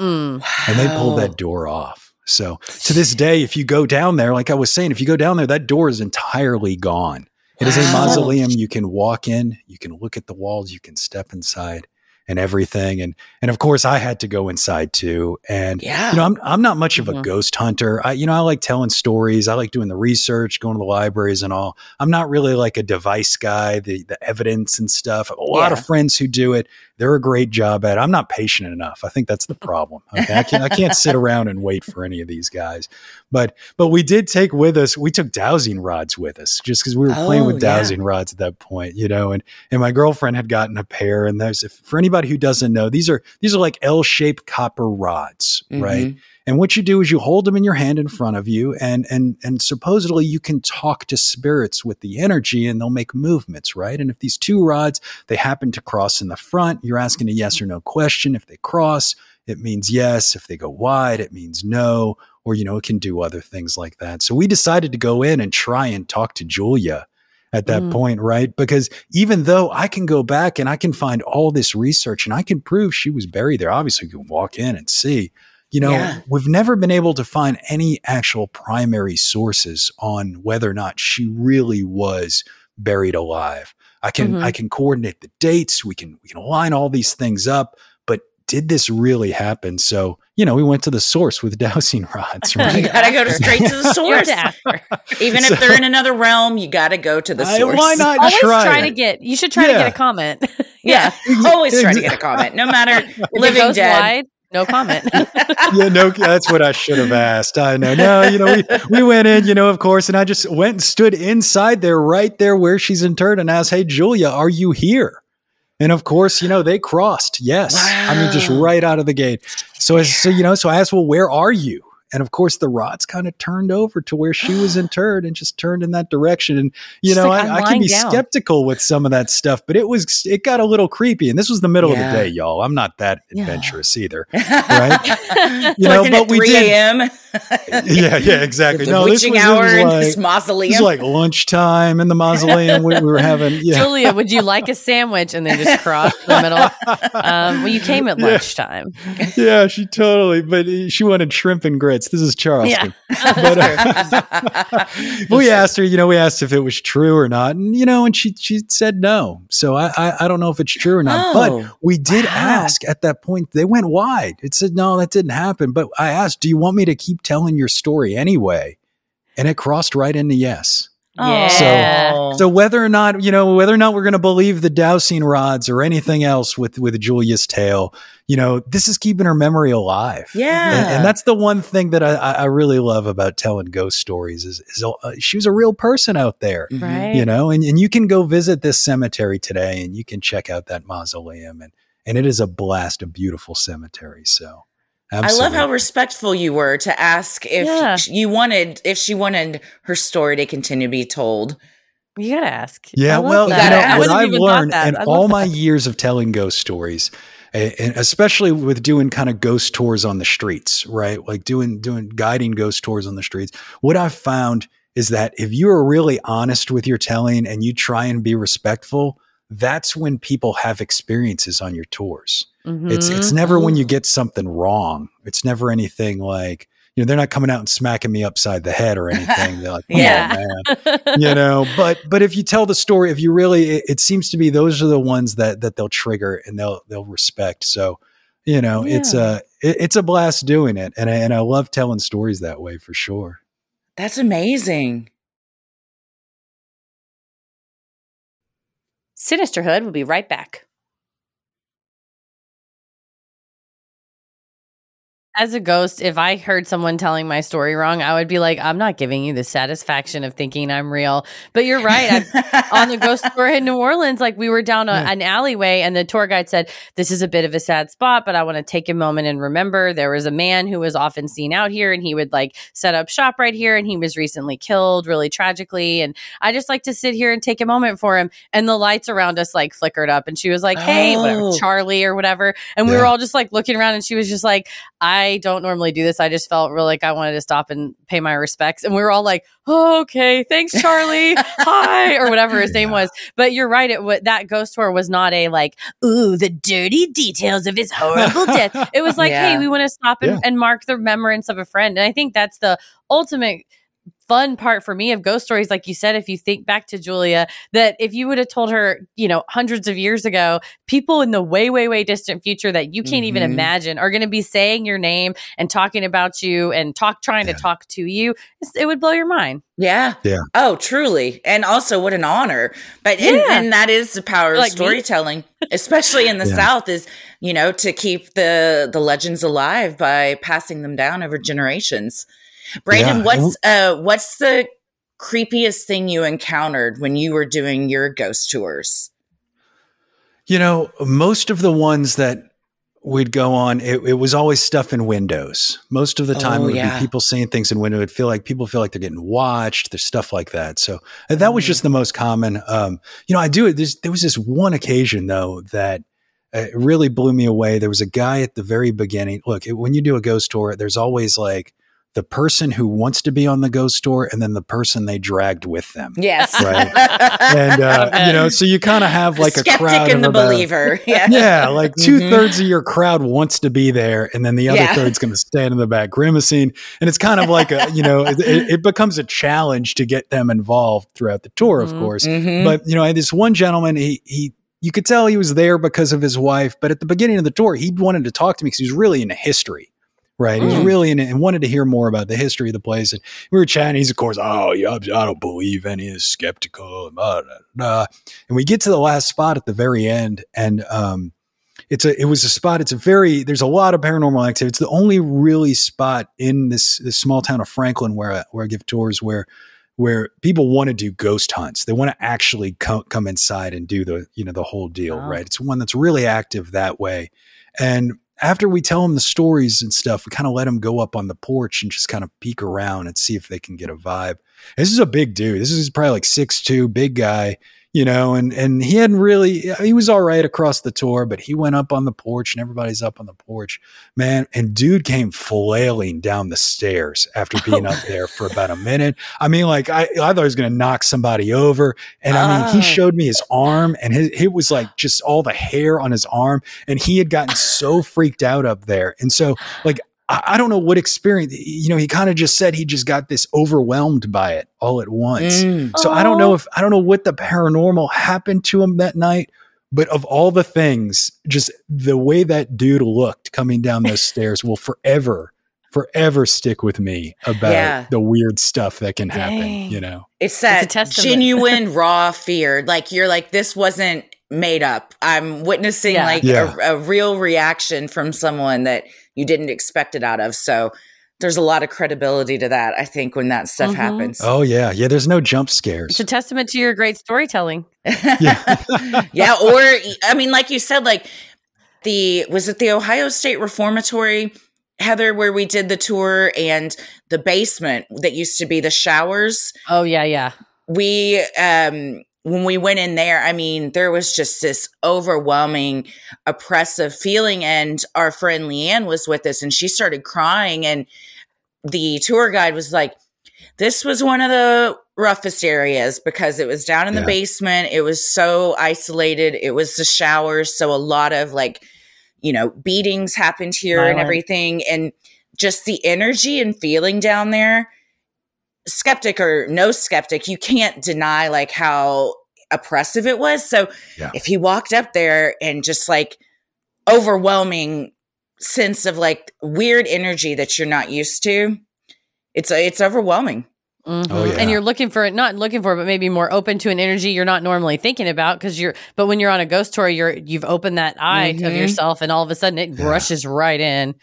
and they pulled that door off. So to this day, if you go down there, like I was saying, if you go down there, that door is entirely gone. It is a mausoleum. You can walk in, you can look at the walls, you can step inside and everything. And and of course I had to go inside too. And Yeah. you know, I'm I'm not much of a Mhm. ghost hunter. I you know, I like telling stories. I like doing the research, going to the libraries and all. I'm not really like a device guy, the the evidence and stuff. A lot Yeah. of friends who do it, they're a great job at it. I'm not patient enough. I think that's the problem. Okay. I can't I can't sit around and wait for any of these guys. But but we did take with us, we took dowsing rods with us just because we were playing Oh, with yeah. dowsing rods at that point, you know, and and my girlfriend had gotten a pair. And there's if, for anybody who doesn't know, these are these are like L-shaped copper rods, right? Mm-hmm. And what you do is you hold them in your hand in front of you, and and and supposedly you can talk to spirits with the energy, and they'll make movements, right? And if these two rods they happen to cross in the front, you're asking a yes or no question. If they cross, it means yes. If they go wide, it means no. Or you know, it can do other things like that. So we decided to go in and try and talk to Julia at that Mm. point, right? Because even though I can go back and I can find all this research and I can prove she was buried there, obviously you can walk in and see. You know, Yeah. we've never been able to find any actual primary sources on whether or not she really was buried alive. I can Mhm. I can coordinate the dates, we can we can line all these things up, but did this really happen? So, you know, we went to the source with dowsing rods, right? You gotta go to straight to the source. to ask her. Even if they're in another realm, you gotta go to the I- source. why not Always try, try, to get. You should try to get a comment. Yeah, always try to get a comment, no matter living dead. wide, no comment. yeah, no, that's what I should have asked. I know. No, you know, we, we went in, you know, of course, and I just went and stood inside there, right there where she's interred, and asked, "Hey, Julia, are you here?" And of course, you know, they crossed. Yes, I mean, just right out of the gate. So, I, so you know, so I asked, "Well, where are you?" And of course, the rods kind of turned over to where she was interred and just turned in that direction. And you She's know, like, I, "I'm can be down." skeptical with some of that stuff, but it was it got a little creepy. And this was the middle Yeah. of the day, y'all. I'm not that Yeah. adventurous either. right? You know, Working but at we 3 did- a.m. yeah, yeah, exactly. The No, this witching was, hour it in was this like, mausoleum. this was like lunchtime in the mausoleum. we, we were having, yeah, Julia, would you like a sandwich? And then just cross the middle. Um, well, you came at lunchtime. yeah, she totally, but she wanted shrimp and grits. This is Charleston. But, uh, we asked her, you know, we asked if it was true or not, and you know, and she she said no. So I I, I don't know if it's true or not, Oh, but we did wow. ask at that point. They went wide. It said no, that didn't happen. But I asked, do you want me to keep telling your story anyway? And it crossed right into yes. Yeah. So whether or not you know whether or not we're going to believe the dowsing rods or anything else with with Julia's tale, you know this is keeping her memory alive. yeah. And, and that's the one thing that I, I really love about telling ghost stories is, is uh, she was a real person out there, Mhm. Right. you know, and, and you can go visit this cemetery today and you can check out that mausoleum and and it is a blast, a beautiful cemetery. So I love how respectful you were to ask if Yeah. sh- you wanted if she wanted her story to continue to be told. You gotta ask. Yeah, well, that. you know, gotta what I I've wouldn't even thought learned that. in all that. my years of telling ghost stories, and especially with doing kind of ghost tours on the streets, right? Like doing doing guiding ghost tours on the streets. What I've found is that if you are really honest with your telling and you try and be respectful, that's when people have experiences on your tours. It's it's Mhm. never when you get something wrong. It's never anything like you know they're not coming out and smacking me upside the head or anything. They're like, oh, Yeah. man you know but but if you tell the story if you really it, it seems to be those are the ones that that they'll trigger and they'll they'll respect so you know it's a it, it's a blast doing it and I, and I love telling stories that way for sure That's amazing. Sinisterhood will be right back. As a ghost, if I heard someone telling my story wrong, I would be like, I'm not giving you the satisfaction of thinking I'm real. But you're right. On the ghost tour in New Orleans, like we were down a, an alleyway, and the tour guide said, This is a bit of a sad spot, but I want to take a moment and remember there was a man who was often seen out here, and he would like set up shop right here, and he was recently killed really tragically. And I just like to sit here and take a moment for him. And the lights around us like flickered up, and she was like, Hey, whatever, Oh. Charlie or whatever. And we Yeah. were all just like looking around, and she was just like, I don't normally do this. I just felt real like I wanted to stop and pay my respects. And we were all like, oh, okay, thanks, Charlie. Hi, or whatever his name was. But you're right. It wa- that ghost tour was not a like, ooh, the dirty details of his horrible death. It was like, Yeah. hey, we want to stop and, Yeah. and mark the remembrance of a friend. And I think that's the ultimate fun part for me of ghost stories like you said if you think back to julia that if you would have told her you know hundreds of years ago people in the way way way distant future that you can't even Mhm. imagine are going to be saying your name and talking about you and talk trying Yeah. to talk to you it would blow your mind Yeah. Yeah. Oh, truly. And also what an honor. But and, Yeah. and that is the power of Like me. storytelling, especially in the Yeah. South, is, you know, to keep the the legends alive by passing them down over generations. Brandon, Yeah. what's uh what's the creepiest thing you encountered when you were doing your ghost tours? you know most of the ones that we'd go on it, it was always stuff in windows most of the time Oh, it would yeah. be people saying things in window it'd feel like people feel like they're getting watched there's stuff like that so that was Mm. just the most common um, you know i do it there was this one occasion though that uh, really blew me away there was a guy at the very beginning look it, when you do a ghost tour there's always like the person who wants to be on the ghost tour and then the person they dragged with them Yes. Right. and uh, you know so you kind of have like a skeptic crowd and the about- believer. Yeah. yeah, like 2 Mhm. thirds of your crowd wants to be there, and then the other Yeah. third's going to stand in the back grimacing. And it's kind of like a, you know, it, it becomes a challenge to get them involved throughout the tour, of Mhm. course. Mhm. But you know, I had this one gentleman, he he, you could tell he was there because of his wife, but at the beginning of the tour, he wanted to talk to me because he was really into history. Right, he was Mm. really in it and wanted to hear more about the history of the place. And we were chatting. He's of course, oh yeah, I don't believe any is skeptical. Blah, blah, blah. And we get to the last spot at the very end, and um, it's a it was a spot. It's a very there's a lot of paranormal activity. It's the only really spot in this this small town of Franklin where I, where I give tours where where people want to do ghost hunts. They want to actually come come inside and do the you know the whole deal. Wow. Right? It's one that's really active that way. And after we tell them the stories and stuff, we kind of let them go up on the porch and just kind of peek around and see if they can get a vibe. This is a big dude. This is probably like six two, big guy you know, and and he hadn't really he was all right across the tour, but he went up on the porch and everybody's up on the porch, man. And dude came flailing down the stairs after being up there for about a minute. I mean, like I, I thought he was gonna knock somebody over, and I mean, Oh. he ah. showed me his arm, and his, it was like just all the hair on his arm, and he had gotten so freaked out up there, and so like. I I don't know what experience, you know, he kind of just said he just got this overwhelmed by it all at once. Mm. So I don't know if I don't know what the paranormal happened to him that night, but of all the things, just the way that dude looked coming down those stairs will forever, forever stick with me about Yeah. the weird stuff that can happen. Dang. You know, It's that a genuine raw fear. Like you're like, this wasn't made up. I'm witnessing Yeah. like Yeah. a, a real reaction from someone that you didn't expect it out of. So there's a lot of credibility to that, I think, when that stuff Mhm. happens. oh yeah, yeah. There's no jump scares. It's a testament to your great storytelling. Yeah. yeah, or I mean, like you said, like the was it the Ohio State Reformatory, Heather, where we did the tour and the basement that used to be the showers. Oh yeah, yeah. We um when we went in there, I mean, there was just this overwhelming oppressive feeling. And our friend Leanne was with us and she started crying. And the tour guide was like, this was one of the roughest areas because it was down in the basement. It was so isolated. It was the showers. So a lot of like, you know, beatings happened here and everything. And just the energy and feeling down there, skeptic or no skeptic, you can't deny like how oppressive it was. So Yeah. if he walked up there and just like overwhelming sense of like weird energy that you're not used to, it's it's overwhelming. Mhm. Oh, yeah. And you're looking for it, not looking for it, but maybe more open to an energy you're not normally thinking about because you're. But when you're on a ghost tour, you're you've opened that eye of Mhm. yourself, and all of a sudden it Yeah. rushes right in.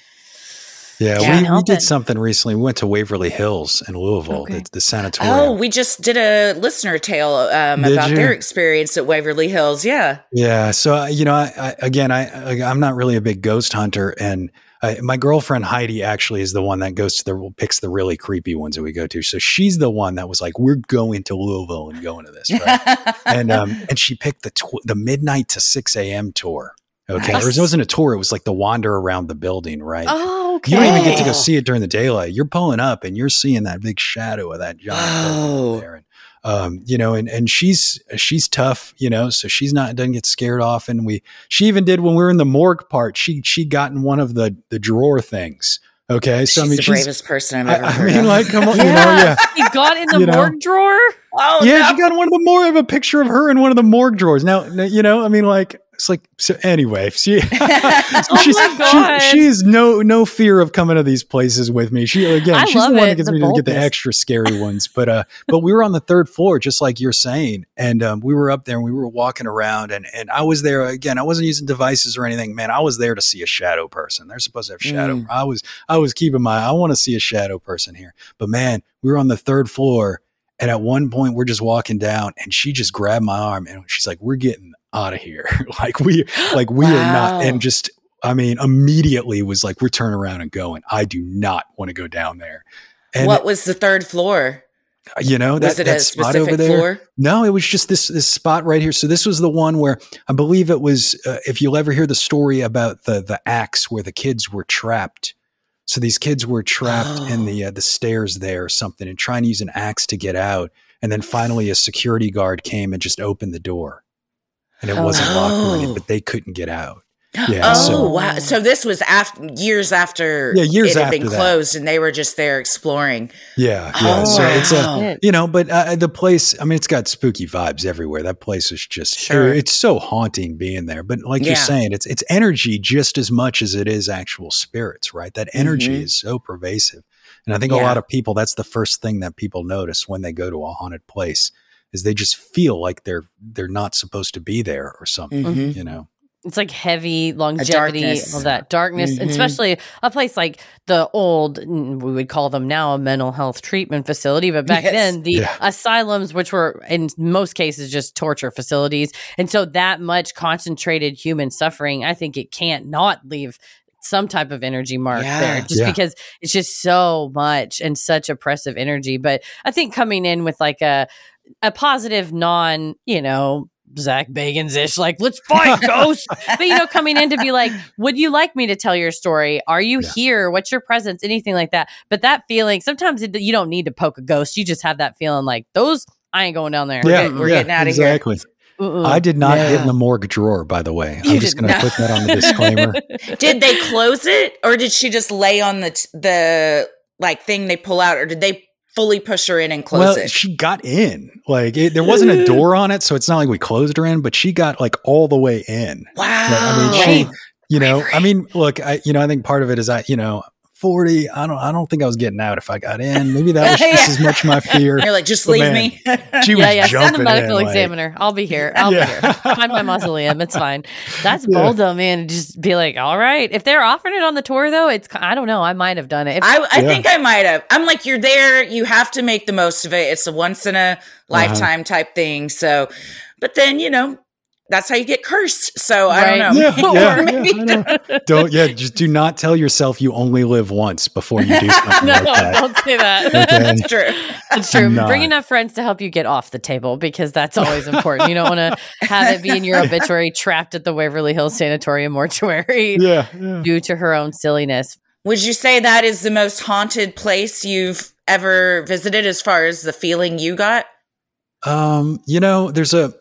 Yeah, Can't we, we did it. something recently. We went to Waverly Hills in Louisville, Okay. the, the sanatorium. Oh, we just did a listener tale um, about you? their experience at Waverly Hills. Yeah. Yeah. So uh, you know, I, I, again, I, I I'm not really a big ghost hunter, and I, my girlfriend Heidi actually is the one that goes to the picks the really creepy ones that we go to. So she's the one that was like, "We're going to Louisville and going to this," right? and um, and she picked the tw- the midnight to six a.m. tour. Okay, Nice. it wasn't a tour; it was like the wander around the building, right? Oh, okay. You don't even get to go see it during the daylight. You're pulling up and you're seeing that big shadow of that giant Oh. there. And, um, you know, and, and she's, she's tough, you know, so she's not, doesn't get scared often. We, she even did when we were in the morgue part, she, she got in one of the, the drawer things. Okay. So she's I mean, the she's, bravest person I've I, ever I heard mean, of. like, come on, you know, yeah. He got in the You know. morgue drawer. oh, yeah, no. she got in one of the more of a picture of her in one of the morgue drawers. Now, you know, I mean, like it's like so. Anyway, she, Oh she's, my she, she has no no fear of coming to these places with me. She again, I she's the one it, that gets the me to get the extra scary ones. But uh, but we were on the third floor, just like you're saying, and um, we were up there and we were walking around, and and I was there again. I wasn't using devices or anything, man. I was there to see a shadow person. They're supposed to have shadow. Mm. I was I was keeping my. I want to see a shadow person here, but man, we were on the third floor. And at one point, we're just walking down, and she just grabbed my arm, and she's like, "We're getting out of here. like we, like we are not." And just, I mean, immediately was like, "We're turning around and going. I do not want to go down there." And what was the third floor? you know that, Was it that a spot over there? floor? No, it was just this this spot right here. So this was the one where I believe it was. Uh, if you'll ever hear the story about the the axe where the kids were trapped. So these kids were trapped in Oh. the uh, the stairs there or something, and trying to use an axe to get out. And then finally, a security guard came and just opened the door, and it wasn't locked or Oh. but they couldn't get out. Yeah, oh so- wow! So this was after years after Yeah, years it had been after that. closed, and they were just there exploring. Yeah, yeah. Oh, so it's a you know, but uh, the place. I mean, it's got spooky vibes everywhere. That place is just Sure. it's so haunting being there. But like you're saying, it's it's energy just as much as it is actual spirits, right? That energy Mhm. is so pervasive, and I think a lot of people. That's the first thing that people notice when they go to a haunted place is they just feel like they're they're not supposed to be there or something. Mhm. You know. It's like heavy longevity, darkness. all that darkness, and Mhm. especially a place like the old, we would call them now a mental health treatment facility, but back Yes. then the Yeah. asylums, which were in most cases just torture facilities, and so that much concentrated human suffering, I think it can't not leave some type of energy mark Yeah. there, just Yeah. because it's just so much and such oppressive energy. But I think coming in with like a a positive, non, you know, Zak Bagans ish, like, let's fight ghosts. but, you know, coming in to be like, would you like me to tell your story? Are you Yeah. here? What's your presence? Anything like that. But that feeling, sometimes it, you don't need to poke a ghost. You just have that feeling like, those, I ain't going down there. yeah, getting- we're yeah, getting outta here. exactly. Mm-mm. I did not get in the morgue drawer, by the way. You I'm just going to put that on the disclaimer. Did they close it, or did she just lay on the t- the like thing they pull out, or did they fully push her in and close well, it? she got in. Like it, there wasn't a door on it, so it's not like we closed her in, but she got like all the way in. wow! I mean, she, you know, I mean, look, I, you know, I think part of it is I, you know, 40. I don't, I don't think I was getting out if I got in. Maybe that was just as much my fear. You're like, just But leave man, me. She was yeah, yeah. Send jumping the medical in, like- examiner. I'll be here. I'll Yeah. be here. Find my mausoleum. It's fine. That's Yeah. bold though, man. Just be like, all right. If they're offering it on the tour though, it's I don't know. I might have done it. If, I, I Yeah. think I might have. I'm like, you're there. You have to make the most of it. It's a once in a lifetime Uh-huh. type thing. So, but then, you know, that's how you get cursed. So I don't know. Yeah, yeah, Or maybe yeah, I know. Don't, yeah, just do not tell yourself you only live once before you do something no, like that. don't say that. Okay. that's true. That's true. Not. Bring enough friends to help you get off the table because that's always important. You don't want to have it be in your obituary trapped at the Waverly Hills Sanatorium mortuary Yeah, yeah. due to her own silliness. Would you say that is the most haunted place you've ever visited as far as the feeling you got? Um, you know, there's a.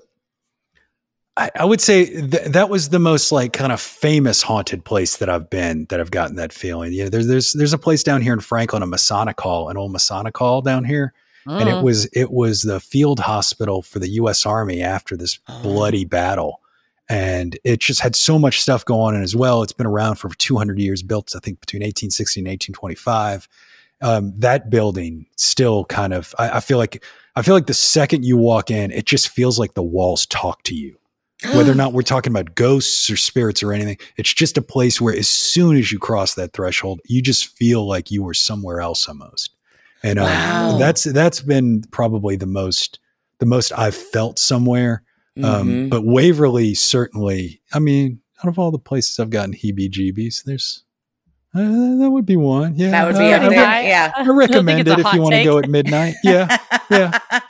I, I would say th- that was the most like kind of famous haunted place that I've been that I've gotten that feeling. You know, there's there's there's a place down here in Franklin, a Masonic Hall, an old Masonic Hall down here, and it Mm. was it was the field hospital for the U.S. Army after this Oh. bloody battle, and it just had so much stuff going on as well. It's been around for 200 years, built I think between 1860 and 1825. Um, that building still kind of I, I feel like I feel like the second you walk in, it just feels like the walls talk to you. Whether or not we're talking about ghosts or spirits or anything, it's just a place where as soon as you cross that threshold, you just feel like you were somewhere else almost. And um, Wow. that's that's been probably the most the most I've felt somewhere. Um, Mhm. But Waverly certainly. I mean, out of all the places I've gotten heebie-jeebies, there's uh, that would be one. Yeah, that would be Uh, up I, there. Right. Yeah. I recommend it's it if you want to go at midnight. Yeah, yeah.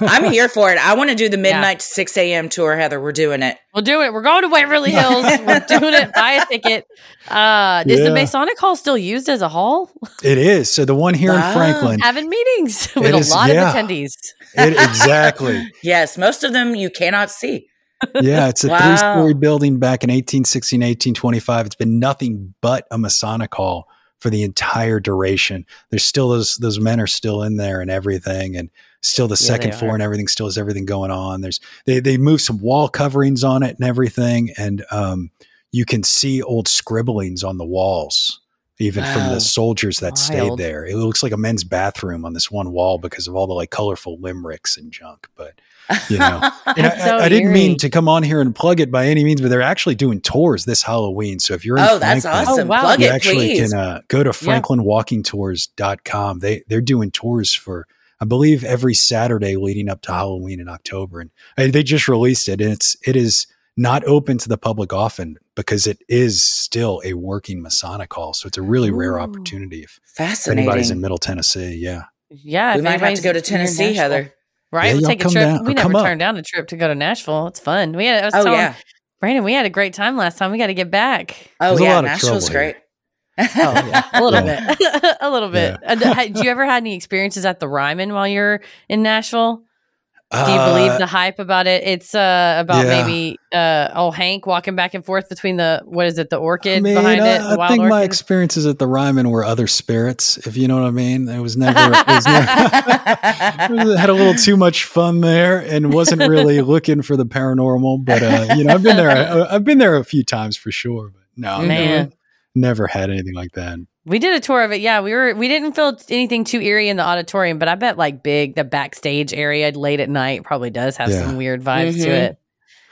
I'm here for it. I want to do the midnight to 6 a.m. tour, Heather. We're doing it. We'll do it. We're going to Waverly Hills. We're doing it. Buy a ticket. Uh, Is Yeah. the Masonic Hall still used as a hall? It is. So the one here Wow. in Franklin, Having meetings with It a lot yeah. of attendees. it, exactly. Yes, most of them you cannot see. Yeah, it's a Wow. three-story building back in 1860 and 1825. It's been nothing but a Masonic hall for the entire duration. There's still those those men are still in there and everything, and still the Yeah, second floor are. and everything still has everything going on. There's they they moved some wall coverings on it and everything, and um, you can see old scribblings on the walls. Even from the soldiers that stayed there, it looks like a men's bathroom on this one wall because of all the like colorful limericks and junk. But you know, and I, so I didn't mean to come on here and plug it by any means, but they're actually doing tours this Halloween. So if you're in oh, that's awesome. Oh, wow. Plug you it, actually please. can uh, go to franklinwalkingtours.com. They they're doing tours for I believe every Saturday leading up to Halloween in October, and uh, they just released it, and it's it is not open to the public often because it is still a working Masonic hall. So it's a really rare opportunity if, if Fascinating. anybody's in Middle Tennessee. Yeah, Yeah, we might have to go to Tennessee, Heather. Right? Yeah, we'll take a trip. down- we never come up. turned down a trip to go to Nashville. It's fun. We had. I was Oh, telling yeah. Brandon, we had a great time last time. We got to get back. Oh, There's yeah. lot of Nashville's great. Oh yeah, a little Yeah. bit, a little bit. Uh, d- had- Did you ever had any experiences at the Ryman while you're in Nashville? Do you Uh, believe the hype about it? It's uh, about yeah. maybe uh, oh Hank walking back and forth between the what is it the orchid I mean, behind I, it? I think my experiences at the Ryman were other spirits, if you know what I mean. It was never, it was never I had a little too much fun there and wasn't really looking for the paranormal. But uh, you know, I've been there. I've been there a few times for sure. But no, Man. never, never had anything like that. We did a tour of it. Yeah, we were. We didn't feel anything too eerie in the auditorium, but I bet like big the backstage area late at night probably does have Yeah. some weird vibes to Mhm. it.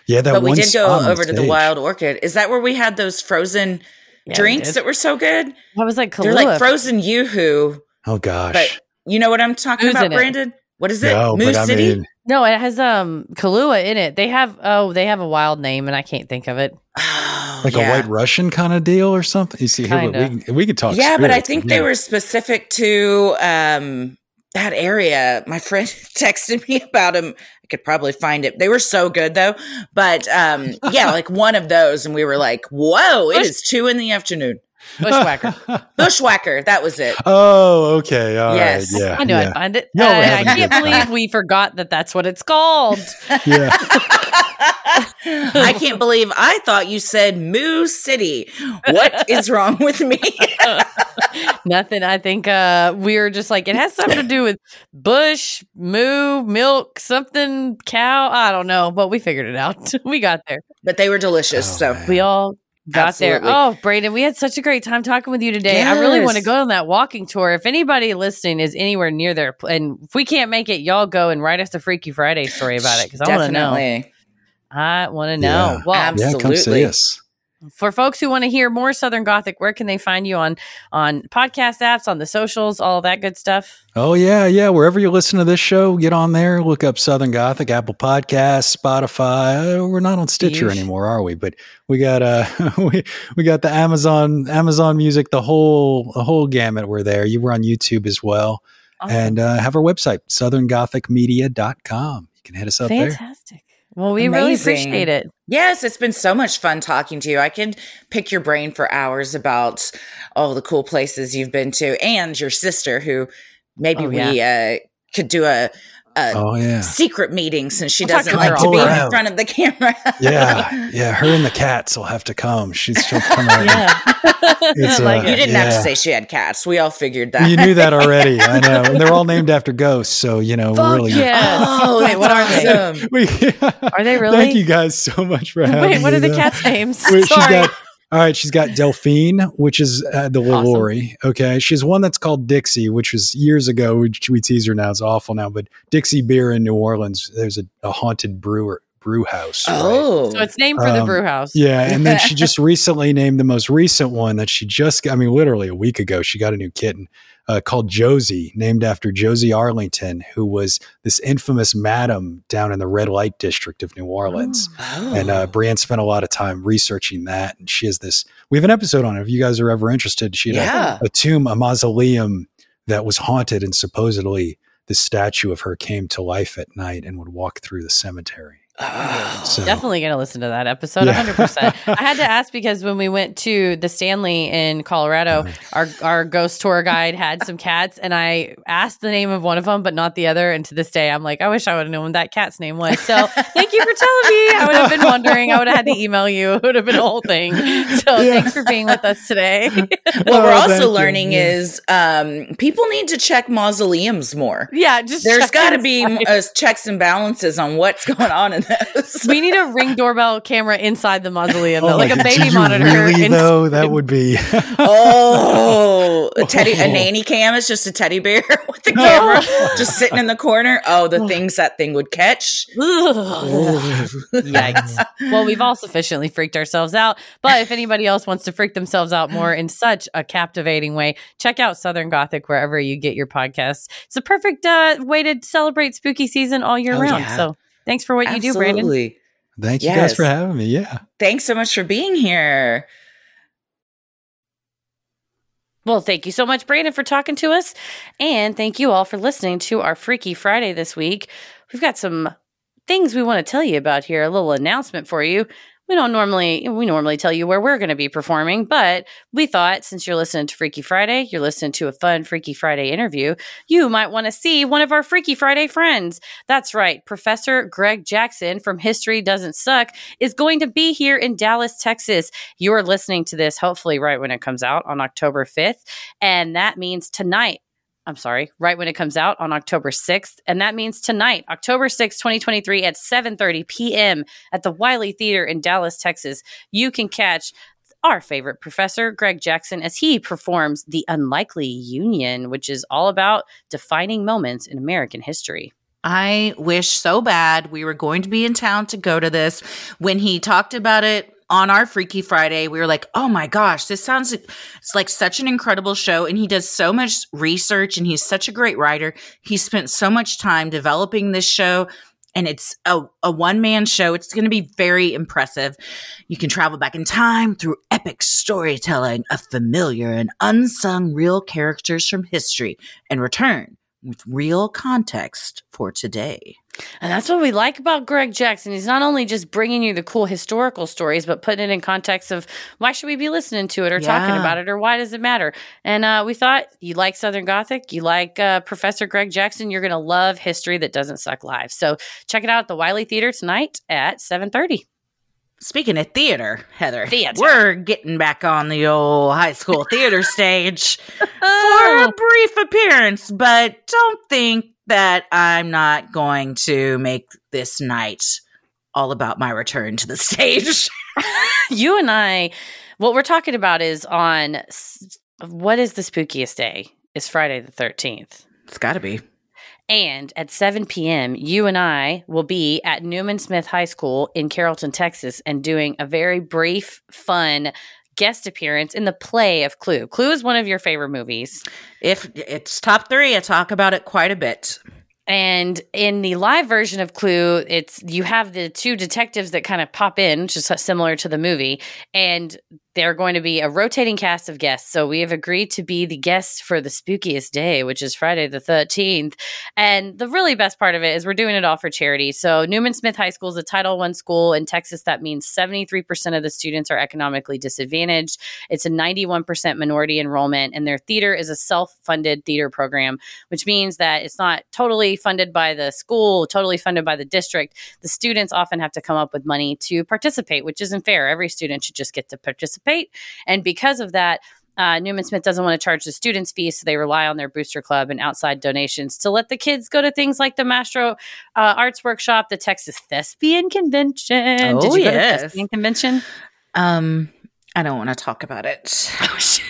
Yeah, that but we did go spot on over to the. Wild Orchid. Is that where we had those frozen Yeah, drinks did. that were so good? What was like They're like frozen yoo-hoo. Oh gosh, But you know what I'm talking Who's about, in it? Brandon? What is it? no, Moose but I City? mean, no, it has um Kahlua in it. They have oh they have a wild name and I can't think of it. Oh, like yeah. a White Russian kind of deal or something. You see, here we, we, we could talk. Yeah, but I think they were specific to um, that area. My friend texted me about them. I could probably find it. They were so good though. But um, yeah, like one of those, and we were like, "Whoa! it is two in the afternoon." Bushwhacker. Bushwhacker. That was it. oh, okay. All right. Yes. Yeah. I knew yeah. I'd find it. Y'all Uh, I can't believe we forgot that that's what it's called. yeah. I can't believe I thought you said Moo City. What is wrong with me? Nothing. I think uh we were just like it has something to do with bush, moo, milk, something, cow. I don't know, but we figured it out. we got there. but they were delicious. Oh, so man. We all got there. Oh, Brandon, we had such a great time talking with you today. I really want to go on that walking tour. If anybody listening is anywhere near there, and if we can't make it, y'all go and write us a Freaky Friday story about it because I want to know. I want to know. Yeah. Well, Absolutely. Yeah, come Absolutely. see us. for folks who want to hear more Southern Gothic, where can they find you on on podcast apps, on the socials, all that good stuff? Oh yeah, yeah. Wherever you listen to this show, get on there. Look up Southern Gothic, Apple Podcasts, Spotify. Uh, we're not on Stitcher Yeesh. anymore, are we? But we got uh we we got the Amazon Amazon Music, the whole the whole gamut. We're there. You were on YouTube as well, Awesome. and uh, have our website southerngothicmedia.com. You can hit us up there. Fantastic. Well, we really appreciate it. Yes, it's been so much fun talking to you. I can pick your brain for hours about all the cool places you've been to and your sister, who maybe Oh, we uh, could do a, a Oh yeah, secret meeting since she We'll doesn't like to be all in front of the camera. yeah, yeah. Her and the cats will have to come. She's she'll come out. Yeah. It's, like uh, You didn't have to say she had cats. We all figured that. You knew that already. I know, and they're all named after ghosts. So you know, Fuck really. yeah. Oh, Wait, what are they? awesome. We, Are they really? Thank you guys so much for having Wait, what me, are the though. cats' names? Wait, she's Sorry. got all right. She's got Delphine, which is uh, the Awesome. Lori. Okay, she's one that's called Dixie, which was years ago. We, we tease her now; it's awful now. But Dixie Beer in New Orleans, there's a, a haunted brewer brew house. right? Oh, so it's named for the Um, brew house. Yeah, and then she just recently named the most recent one that she just. I mean, literally a week ago, she got a new kitten uh, called Josie, named after Josie Arlington, who was this infamous madam down in the red light district of New Orleans. Oh. And uh, Bryanne spent a lot of time researching that. And she has this. We have an episode on it. If you guys are ever interested, she had yeah. a, a tomb, a mausoleum that was haunted, and supposedly the statue of her came to life at night and would walk through the cemetery. Oh. So Definitely going to listen to that episode, Yeah. 100%. I had to ask because when we went to the Stanley in Colorado, Uh-huh. our, our ghost tour guide had some cats, and I asked the name of one of them, but not the other. And to this day, I'm like, I wish I would have known what that cat's name was. So thank you for telling me. I would have been wondering. I would have had to email you. It would have been a whole thing. So Yeah. thanks for being with us today. What we're also thank you. learning Yeah. is um, people need to check mausoleums more. yeah, just There's check got to be uh, checks and balances on what's going on in those. We need a ring doorbell camera inside the mausoleum, though, Oh like a baby did you monitor. Really, in- though, that would be. oh, a teddy, a Oh. nanny cam is just a teddy bear with the camera just sitting in the corner. Oh, the things that thing would catch. Yikes. Well, we've all sufficiently freaked ourselves out. But if anybody else wants to freak themselves out more in such a captivating way, check out Southern Gothic wherever you get your podcasts. It's a perfect uh, way to celebrate spooky season all year Oh, round. yeah. So thanks for what you do, Brandon. Absolutely. Thank you guys for having me. Yeah. Thanks so much for being here. Well, thank you so much, Brandon, for talking to us. And thank you all for listening to our Freaky Friday this week. We've got some things we want to tell you about here, a little announcement for you. We don't normally we normally tell you where we're going to be performing, but we thought since you're listening to Freaky Friday, you're listening to a fun Freaky Friday interview, you might want to see one of our Freaky Friday friends. That's right, Professor Greg Jackson from History Doesn't Suck is going to be here in Dallas, Texas. You are listening to this hopefully right when it comes out on October 5th, and that means tonight I'm sorry, right when it comes out on October 6th. And that means tonight, October 6th, 2023 at 7:30 p.m. at the Wyly Theater in Dallas, Texas. You can catch our favorite professor, Greg Jackson, as he performs The Unlikely Union, which is all about defining moments in American history. I wish so bad we were going to be in town to go to this. When he talked about it on our Freaky Friday, we were like, oh my gosh, this sounds it's like such an incredible show. And he does so much research and he's such a great writer. He spent so much time developing this show. And it's a, a one man show. It's going to be very impressive. You can travel back in time through epic storytelling of familiar and unsung real characters from history and return with real context for today. And that's what we like about Greg Jackson. He's not only just bringing you the cool historical stories, but putting it in context of why should we be listening to it or talking about it or why does it matter? And uh, we thought you like Southern Gothic, you like uh, Professor Greg Jackson, you're going to love history that doesn't suck live. So check it out at the Wyly Theater tonight at 7:30. Speaking of theater, Heather, Theater. we're getting back on the old high school theater stage uh, for a brief appearance, but don't think that I'm not going to make this night all about my return to the stage. you and I, what we're talking about is on what is the spookiest day? It's Friday the 13th. It's got to be. And at 7 p.m., you and I will be at Newman Smith High School in Carrollton, Texas, and doing a very brief, fun guest appearance in the play of Clue. Clue is one of your favorite movies. If it's top three, I talk about it quite a bit. And in the live version of Clue, it's you have the two detectives that kind of pop in, just similar to the movie, and they're going to be a rotating cast of guests. So we have agreed to be the guests for the spookiest day, which is Friday the 13th. And the really best part of it is we're doing it all for charity. So Newman Smith High School is a Title One school in Texas. That means 73% of the students are economically disadvantaged. It's a 91% minority enrollment, and their theater is a self-funded theater program, which means that it's not totally funded by the school, totally funded by the district. The students often have to come up with money to participate, which isn't fair. Every student should just get to participate participate. And because of that, uh, Newman Smith doesn't want to charge the students fees, so they rely on their booster club and outside donations to let the kids go to things like the Mastro uh, Arts Workshop, the Texas Thespian Convention. Oh, Did you go to the Thespian Convention? Um, I don't want to talk about it. Oh, shit.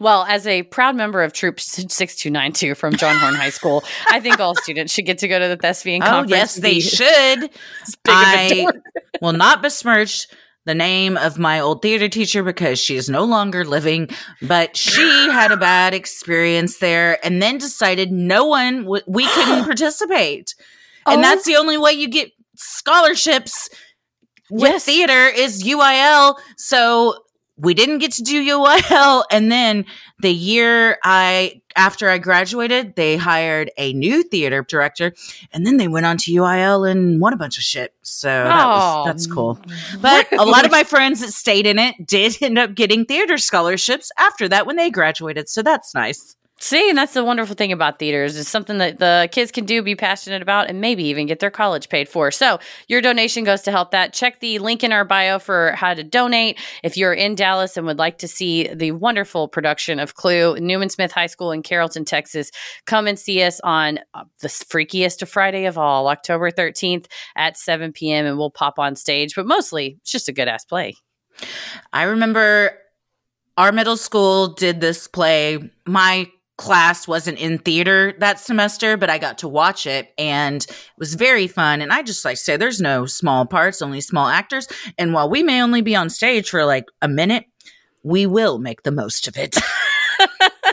Well, as a proud member of Troop 6292 from John Horn High School, I think all students should get to go to the Thespian Oh, Conference. yes, they should. big of a I will not besmirch the name of my old theater teacher because she is no longer living, but she had a bad experience there and then decided no one, w- we couldn't participate. And Oh. that's the oh. only way you get scholarships with Yes. theater is UIL. So we didn't get to do UIL. And then the year I, after I graduated, they hired a new theater director and then they went on to UIL and won a bunch of shit. So that Oh, was, that's cool. But a lot of my friends that stayed in it did end up getting theater scholarships after that when they graduated. So that's nice. See, and that's the wonderful thing about theaters is something that the kids can do, be passionate about, and maybe even get their college paid for. So your donation goes to help that. Check the link in our bio for how to donate. If you're in Dallas and would like to see the wonderful production of Clue, Newman Smith High School in Carrollton, Texas, come and see us on uh, the freakiest of Friday of all, October 13th at 7 p.m. and we'll pop on stage. But mostly, it's just a good ass play. I remember our middle school did this play. My class wasn't in theater that semester, but I got to watch it and it was very fun. And I just like say there's no small parts, only small actors. And while we may only be on stage for like a minute, we will make the most of it.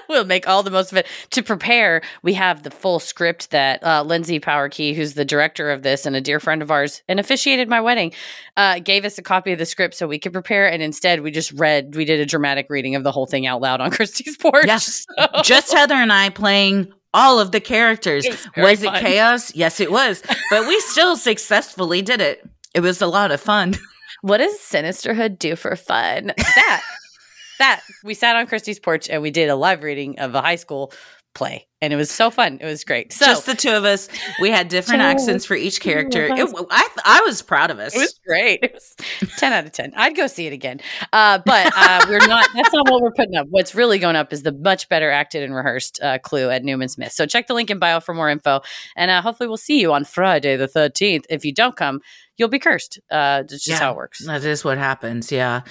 we'll make all the most of it. To prepare, we have the full script that uh, Lindsay Powerkey, who's the director of this and a dear friend of ours and officiated my wedding, uh, gave us a copy of the script so we could prepare. And instead, we just read, we did a dramatic reading of the whole thing out loud on Christy's porch. Yes. So- just Heather and I playing all of the characters. It was Was it chaos? Yes, it was. But we still successfully did it. It was a lot of fun. what does Sinisterhood do for fun? That, that we sat on Christy's porch and we did a live reading of a high school play. And it was so fun. It was great. So Just the two of us. We had different accents for each character. It, I, I was proud of us. It was great. It was 10 out of 10. I'd go see it again. Uh, but uh, we're not, that's not what we're putting up. What's really going up is the much better acted and rehearsed uh, clue at Newman Smith. So check the link in bio for more info. And uh, hopefully we'll see you on Friday the 13th. If you don't come, you'll be cursed. Uh, it's just Yeah. how it works. That is what happens. Yeah.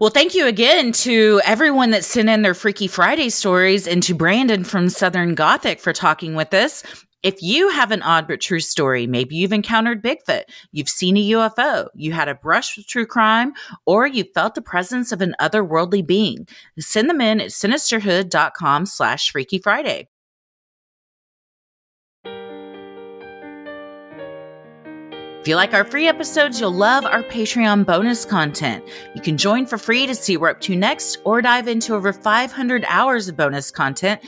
Well, thank you again to everyone that sent in their Freaky Friday stories and to Brandon from Southern Gothic for talking with us. If you have an odd but true story, maybe you've encountered Bigfoot, you've seen a UFO, you had a brush with true crime, or you felt the presence of an otherworldly being, send them in at sinisterhood.com slash Freaky Friday. If you like our free episodes, you'll love our Patreon bonus content. You can join for free to see what we're up to next or dive into over 500 hours of bonus content.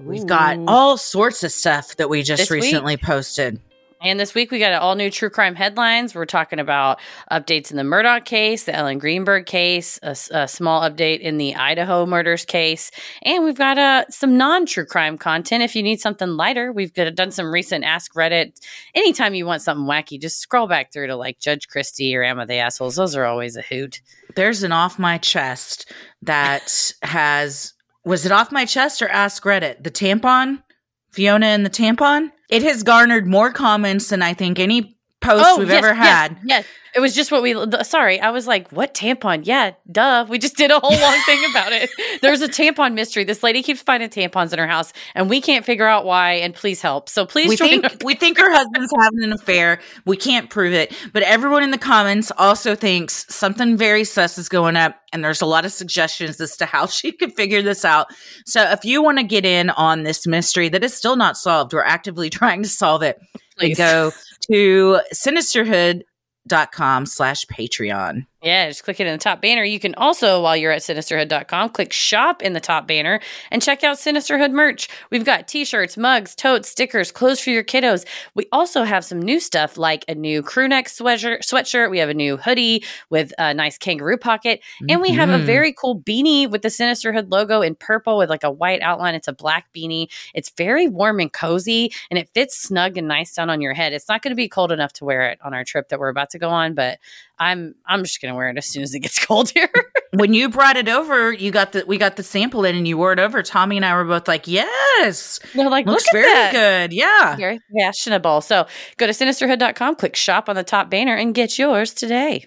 We've got all sorts of stuff that we just This week? recently posted. And this week we got all new true crime headlines. We're talking about updates in the Murdaugh case, the Ellen Greenberg case, a small update in the Idaho murders case, and we've got uh, some non-true crime content. If you need something lighter, we've got, done some recent Ask Reddit. Anytime you want something wacky, just scroll back through to like Judge Christy or I the Assholes. Those are always a hoot. There's an off my chest that has was it off my chest or ask Reddit? The tampon? Fiona and the tampon? It has garnered more comments than I think any post oh, we've yes, ever had. Yes, it was just what we. Sorry, I was like, "What tampon?" Yeah, duh. We just did a whole long thing about it. There's a tampon mystery. This lady keeps finding tampons in her house, and we can't figure out why. And please help. So please we think we think her husband's having an affair. We can't prove it, but everyone in the comments also thinks something very sus is going up, and there's a lot of suggestions as to how she could figure this out. So if you want to get in on this mystery that is still not solved, we're actively trying to solve it. Please. Go to sinisterhood.com slash Patreon. Yeah, just click it in the top banner. You can also, while you're at sinisterhood.com, click shop in the top banner and check out Sinisterhood merch. We've got t shirts, mugs, totes, stickers, clothes for your kiddos. We also have some new stuff like a new crew neck sweatshirt. sweatshirt. We have a new hoodie with a nice kangaroo pocket. And we have a Mhm. very cool beanie with the Sinisterhood logo in purple with like a white outline. It's a black beanie. It's very warm and cozy and it fits snug and nice down on your head. It's not going to be cold enough to wear it on our trip that we're about to go on, but I'm I'm just gonna wear it as soon as it gets cold here. when you brought it over, you got the we got the sample in and you wore it over. Tommy and I were both like, Yes. They're like, Looks look very that. good. Yeah. Very fashionable. So go to sinisterhood.com, click shop on the top banner, and get yours today.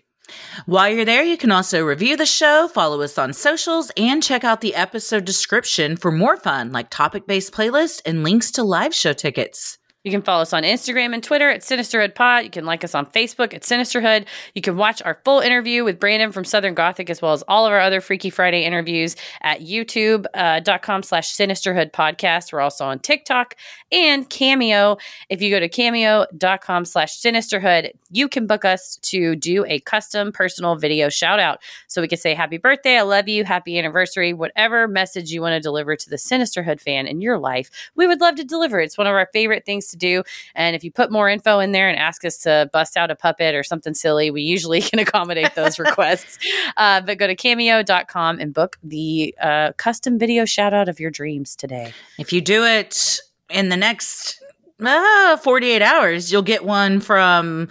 While you're there, you can also review the show, follow us on socials, and check out the episode description for more fun like topic based playlists and links to live show tickets. You can follow us on Instagram and Twitter at Sinisterhood Pod. You can like us on Facebook at Sinisterhood. You can watch our full interview with Brandon from Southern Gothic, as well as all of our other Freaky Friday interviews at youtube.com uh, slash Sinisterhood Podcast. We're also on TikTok and Cameo. If you go to cameo.com slash Sinisterhood, you can book us to do a custom personal video shout out. So we can say happy birthday, I love you, happy anniversary, whatever message you want to deliver to the Sinisterhood fan in your life, we would love to deliver. It's one of our favorite things to do. And if you put more info in there and ask us to bust out a puppet or something silly, we usually can accommodate those requests. Uh, but go to cameo.com and book the uh, custom video shout out of your dreams today. If you do it in the next uh, 48 hours, you'll get one from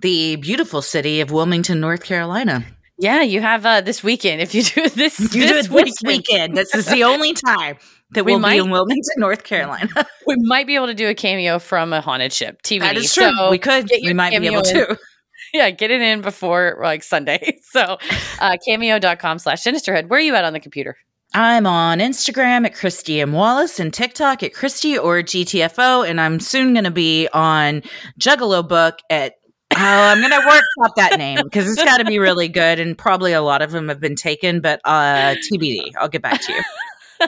the beautiful city of Wilmington, North Carolina. Yeah, you have uh, this weekend. If you do this, You do this it this weekend. This is the only time that We we'll might- be in Wilmington, North Carolina. we might be able to do a cameo from a haunted ship TV. that is true. So we could. get We might be able in. to. yeah, get it in before like Sunday. So uh, cameo.com slash sinisterhood. Where are you at on the computer? I'm on Instagram at Christy M. Wallace and TikTok at Christy or GTFO. And I'm soon going to be on Juggalo Book at, oh, I'm going to workshop that name because it's got to be really good. And probably a lot of them have been taken, but uh, TBD. I'll get back to you.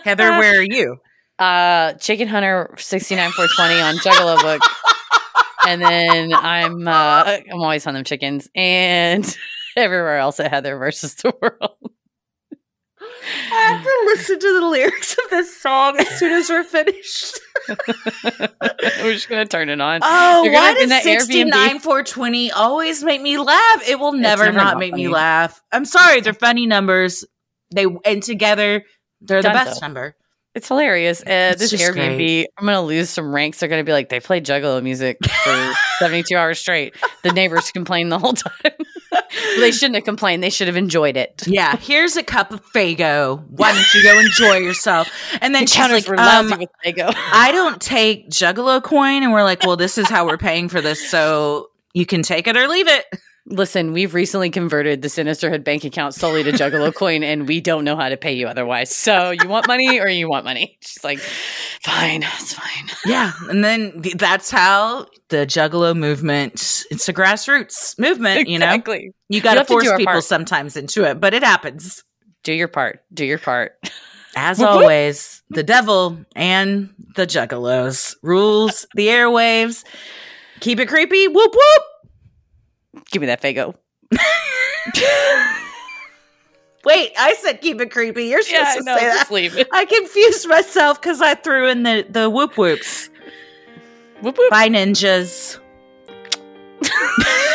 Heather, where are you? Uh, Chicken Hunter 69420 on Juggalo Book. and then I'm uh, I'm always on them chickens and everywhere else at Heather versus the world. I have to listen to the lyrics of this song as soon as we're finished. We're just gonna turn it on. Oh, You're why does that 69 420 always make me laugh? It will never, never not not make me laugh. I'm sorry, they're funny numbers. They and together they're the best number. It's hilarious. Uh, It's this Airbnb, great. I'm gonna lose some ranks. They're gonna be like, they play Juggalo music for 72 hours straight. The neighbors complain the whole time. they shouldn't have complained. They should have enjoyed it. Yeah, here's a cup of Faygo. Why don't you go enjoy yourself? And then The she's like, um. I don't take Juggalo coin. And we're like, well, this is how we're paying for this. So you can take it or leave it. Listen, we've recently converted the Sinisterhood bank account solely to Juggalo coin, and we don't know how to pay you otherwise. So you want money or you want money? She's like, fine, it's fine. Yeah. And then th- that's how the Juggalo movement, it's a grassroots movement, you know? You got to force people part. sometimes into it, but it happens. Do your part. Do your part. As always, the devil and the juggalos rules the airwaves. Keep it creepy. Whoop whoop. Give me that Faygo. Wait, I said keep it creepy. You're supposed yeah, to no, say that. Leave. I confused myself because I threw in the, the whoop whoops. Whoop whoop. Bye, ninjas.